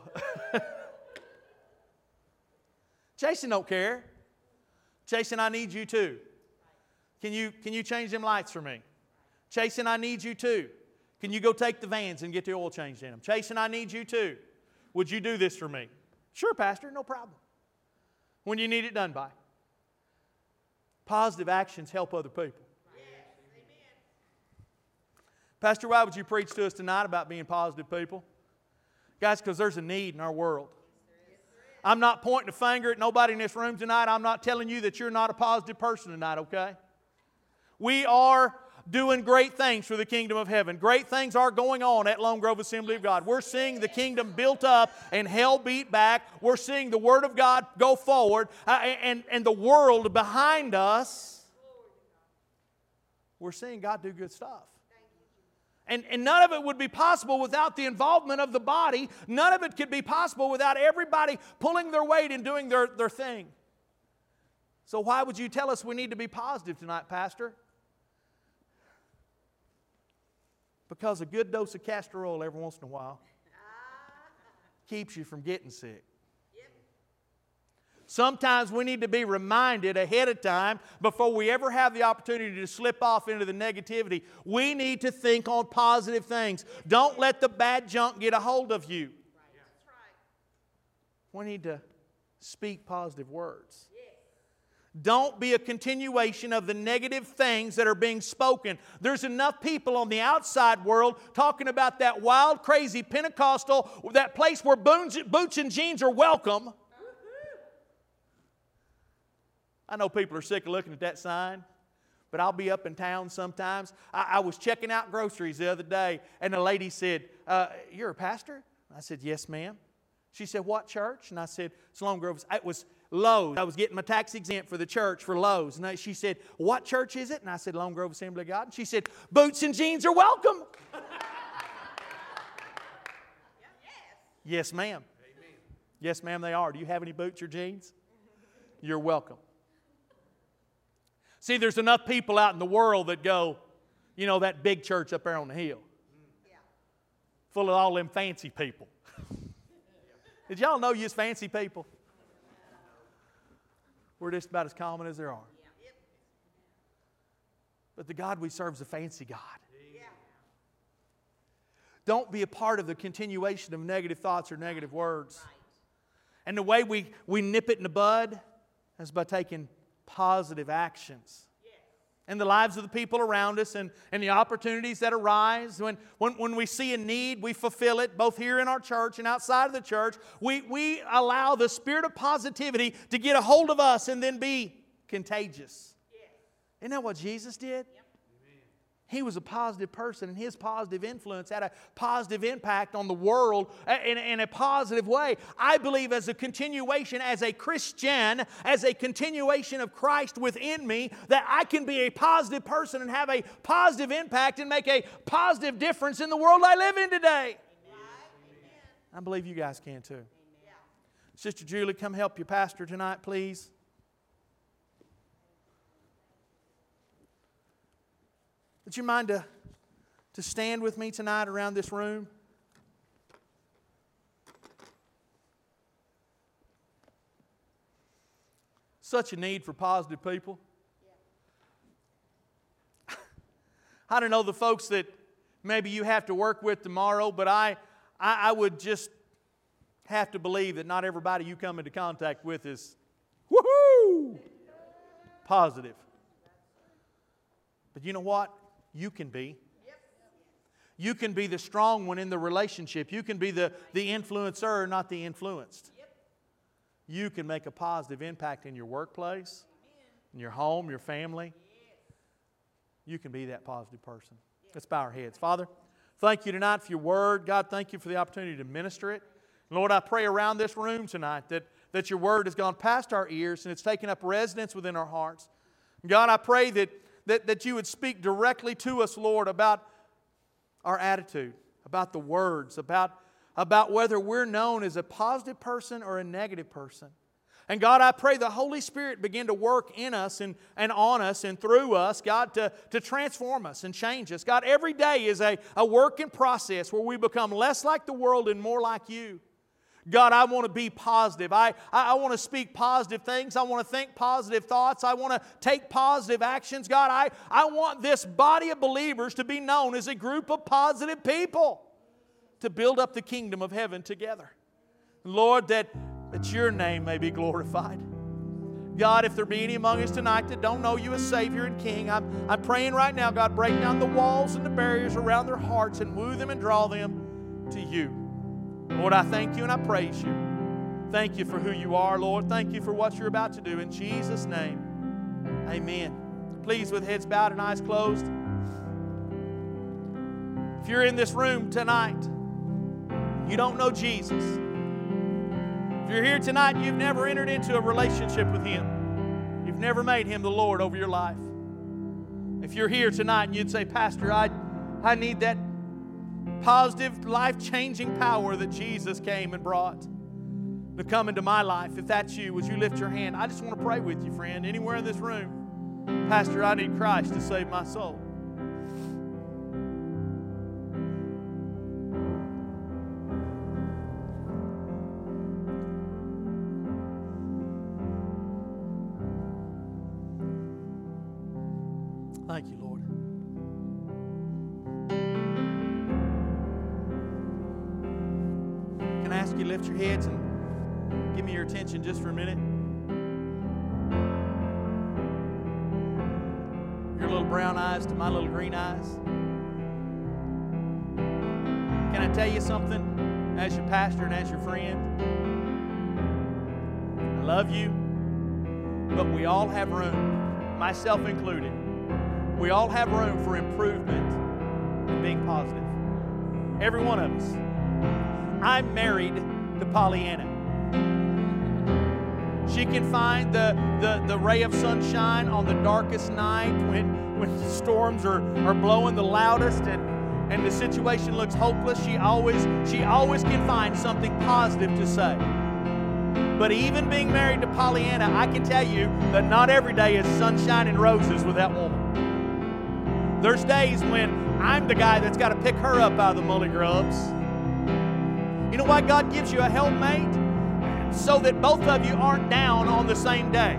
Jason don't care. Jason, I need you too. Can you, can you change them lights for me? Jason, I need you too. Can you go take the vans and get the oil changed in them? Jason, I need you too. Would you do this for me? Sure, Pastor, no problem. When you need it done by. Positive actions help other people. Pastor, why would you preach to us tonight about being positive people? Guys, because there's a need in our world. I'm not pointing a finger at nobody in this room tonight. I'm not telling you that you're not a positive person tonight, okay? We are doing great things for the kingdom of heaven. Great things are going on at Lone Grove Assembly of God. We're seeing the kingdom built up and hell beat back. We're seeing the Word of God go forward uh, and, and the world behind us. We're seeing God do good stuff. And, and none of it would be possible without the involvement of the body. None of it could be possible without everybody pulling their weight and doing their, their thing. So, why would you tell us we need to be positive tonight, Pastor? Because a good dose of castor oil every once in a while keeps you from getting sick. Sometimes we need to be reminded ahead of time before we ever have the opportunity to slip off into the negativity. We need to think on positive things. Don't let the bad junk get a hold of you. We need to speak positive words. Don't be a continuation of the negative things that are being spoken. There's enough people on the outside world talking about that wild, crazy Pentecostal, that place where boots and jeans are welcome. I know people are sick of looking at that sign, but I'll be up in town sometimes. I, I was checking out groceries the other day, and the lady said, uh, You're a pastor? I said, Yes, ma'am. She said, What church? And I said, Lone Grove. It was Lowe's. I was getting my tax exempt for the church for Lowe's. And she said, What church is it? And I said, Lone Grove Assembly of God. And she said, Boots and jeans are welcome. yes, ma'am. Yes, ma'am, they are. Do you have any boots or jeans? You're welcome. See, there's enough people out in the world that go, you know, that big church up there on the hill, full of all them fancy people. Did y'all know you's fancy people? We're just about as common as there are. But the God we serve is a fancy God. Don't be a part of the continuation of negative thoughts or negative words. And the way we, we nip it in the bud is by taking positive actions. In the lives of the people around us and, and the opportunities that arise. When, when, when we see a need, we fulfill it, both here in our church and outside of the church. We, we allow the spirit of positivity to get a hold of us and then be contagious. Isn't that what Jesus did? He was a positive person, and his positive influence had a positive impact on the world in, in, a positive way. I believe, as a continuation, as a Christian, as a continuation of Christ within me, that I can be a positive person and have a positive impact and make a positive difference in the world I live in today. I believe you guys can too. Sister Julie, come help your pastor tonight, please. Would you mind to, to stand with me tonight around this room? Such a need for positive people. I don't know the folks that maybe you have to work with tomorrow, but I, I, I would just have to believe that not everybody you come into contact with is woohoo positive. But you know what? You can be. You can be the strong one in the relationship. You can be the, the influencer, not the influenced. You can make a positive impact in your workplace, in your home, your family. You can be that positive person. Let's bow our heads. Father, thank you tonight for your word. God, thank you for the opportunity to minister it. Lord, I pray around this room tonight that, that your word has gone past our ears and it's taken up residence within our hearts. God, I pray that that, that you would speak directly to us, Lord, about our attitude, about the words, about, about whether we're known as a positive person or a negative person. And God, I pray the Holy Spirit begin to work in us and, and on us and through us, God, to, to transform us and change us. God, every day is a, a work in process where we become less like the world and more like you. God, I want to be positive. I, I, I want to speak positive things. I want to think positive thoughts. I want to take positive actions. God, I, I want this body of believers to be known as a group of positive people to build up the kingdom of heaven together. Lord, that, that your name may be glorified. God, if there be any among us tonight that don't know you as Savior and King, I'm, I'm praying right now, God, break down the walls and the barriers around their hearts and woo them and draw them to you. Lord, I thank you and I praise you. Thank you for who you are, Lord. Thank you for what you're about to do. In Jesus' name, amen. Please, with heads bowed and eyes closed. If you're in this room tonight, you don't know Jesus. If you're here tonight you've never entered into a relationship with Him, you've never made Him the Lord over your life. If you're here tonight and you'd say, Pastor, I, I need that positive, life changing power that Jesus came and brought to come into my life. If that's you, would you lift your hand? I just want to pray with you, friend, anywhere in this room. Pastor, I need Christ to save my soul. Heads and give me your attention just for a minute? Your little brown eyes to my little green eyes. Can I tell you something as your pastor and as your friend? I love you, but we all have room, myself included. We all have room for improvement and being positive. Every one of us. I'm married to Pollyanna. She can find the, the, the ray of sunshine on the darkest night when, when storms are, are blowing the loudest and, and the situation looks hopeless. She always, she always can find something positive to say. But even being married to Pollyanna, I can tell you that not every day is sunshine and roses with that woman. There's days when I'm the guy that's got to pick her up out of the mully grubs. You know why God gives you a helpmate? So that both of you aren't down on the same day.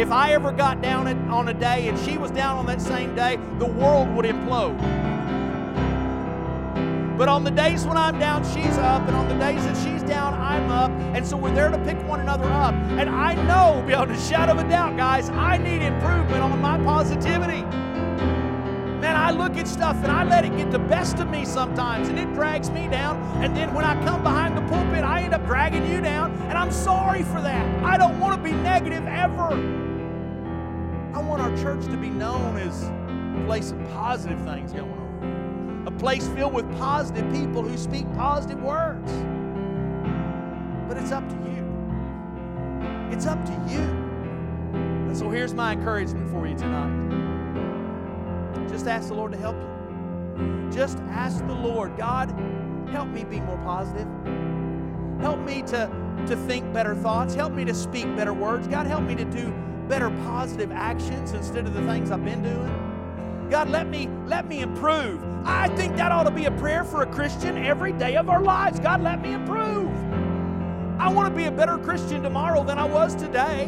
If I ever got down on a day and she was down on that same day, the world would implode. But on the days when I'm down, she's up. And on the days that she's down, I'm up. And so we're there to pick one another up. And I know, beyond a shadow of a doubt, guys, I need improvement on my positivity. I look at stuff and I let it get the best of me sometimes, and it drags me down. And then when I come behind the pulpit, I end up dragging you down, and I'm sorry for that. I don't want to be negative ever. I want our church to be known as a place of positive things going on a place filled with positive people who speak positive words. But it's up to you. It's up to you. And so here's my encouragement for you tonight. Just ask the Lord to help you. Just ask the Lord, God, help me be more positive. Help me to, to think better thoughts. Help me to speak better words. God, help me to do better positive actions instead of the things I've been doing. God, let me let me improve. I think that ought to be a prayer for a Christian every day of our lives. God, let me improve. I want to be a better Christian tomorrow than I was today.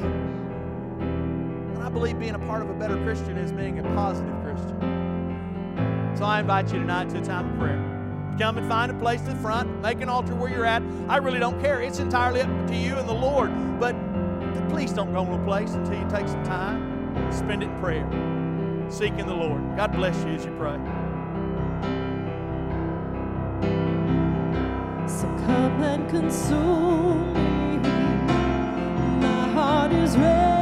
And I believe being a part of a better Christian is being a positive Christian. So I invite you tonight to a time of prayer. Come and find a place in the front, make an altar where you're at. I really don't care. It's entirely up to you and the Lord. But please don't go to a place until you take some time, spend it in prayer seeking the Lord. God bless you as you pray. So come and consume me. My heart is ready.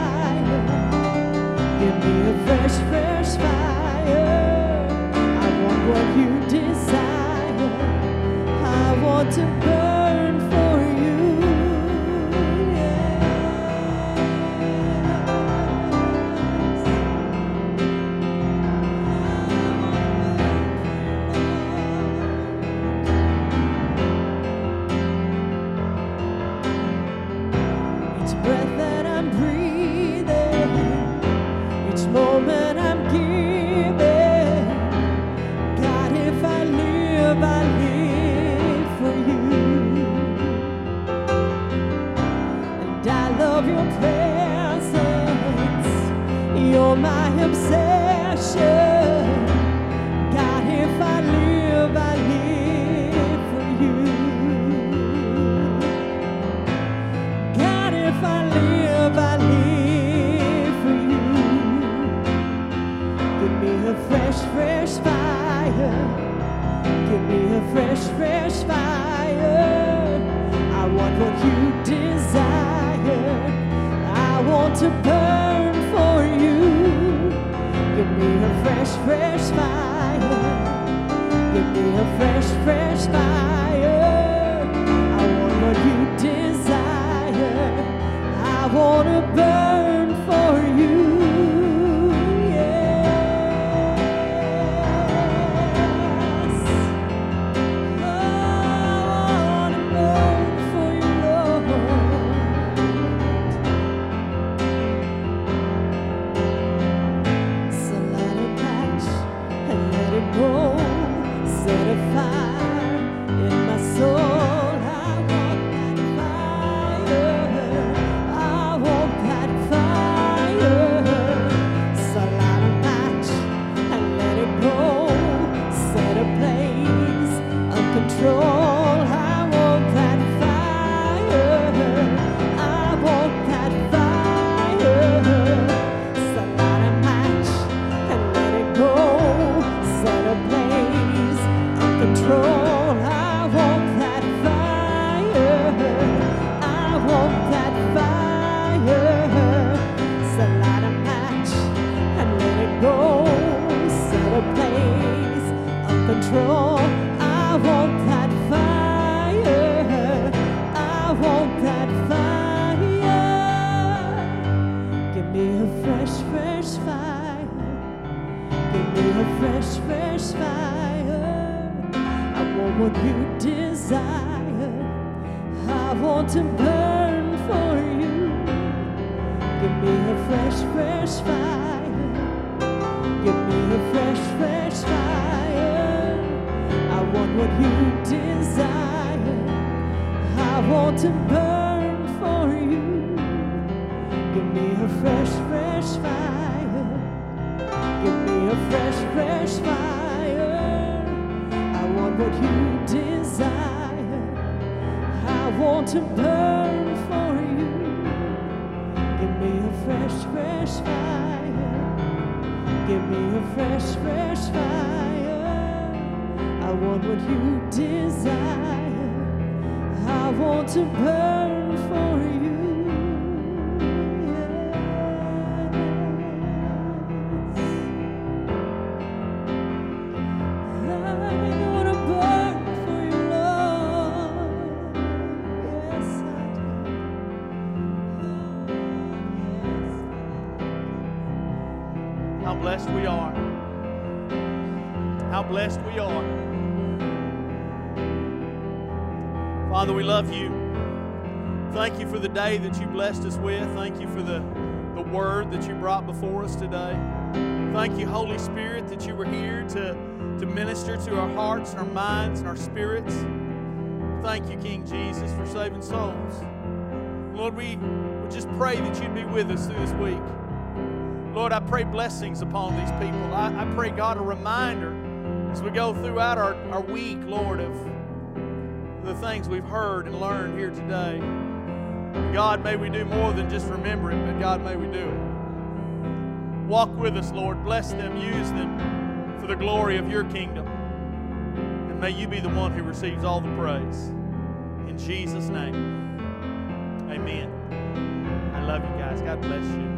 blessed us with. Thank you for the, the word that you brought before us today. Thank you, Holy Spirit, that you were here to, to minister to our hearts and our minds and our spirits. Thank you, King Jesus, for saving souls. Lord, we, we just pray that you'd be with us through this week. Lord, I pray blessings upon these people. I, I pray, God, a reminder as we go throughout our, our week, Lord, of the things we've heard and learned here today. God, may we do more than just remember it, but God, may we do it. Walk with us, Lord. Bless them, use them for the glory of your kingdom. And may you be the one who receives all the praise. In Jesus' name, amen. I love you guys. God bless you.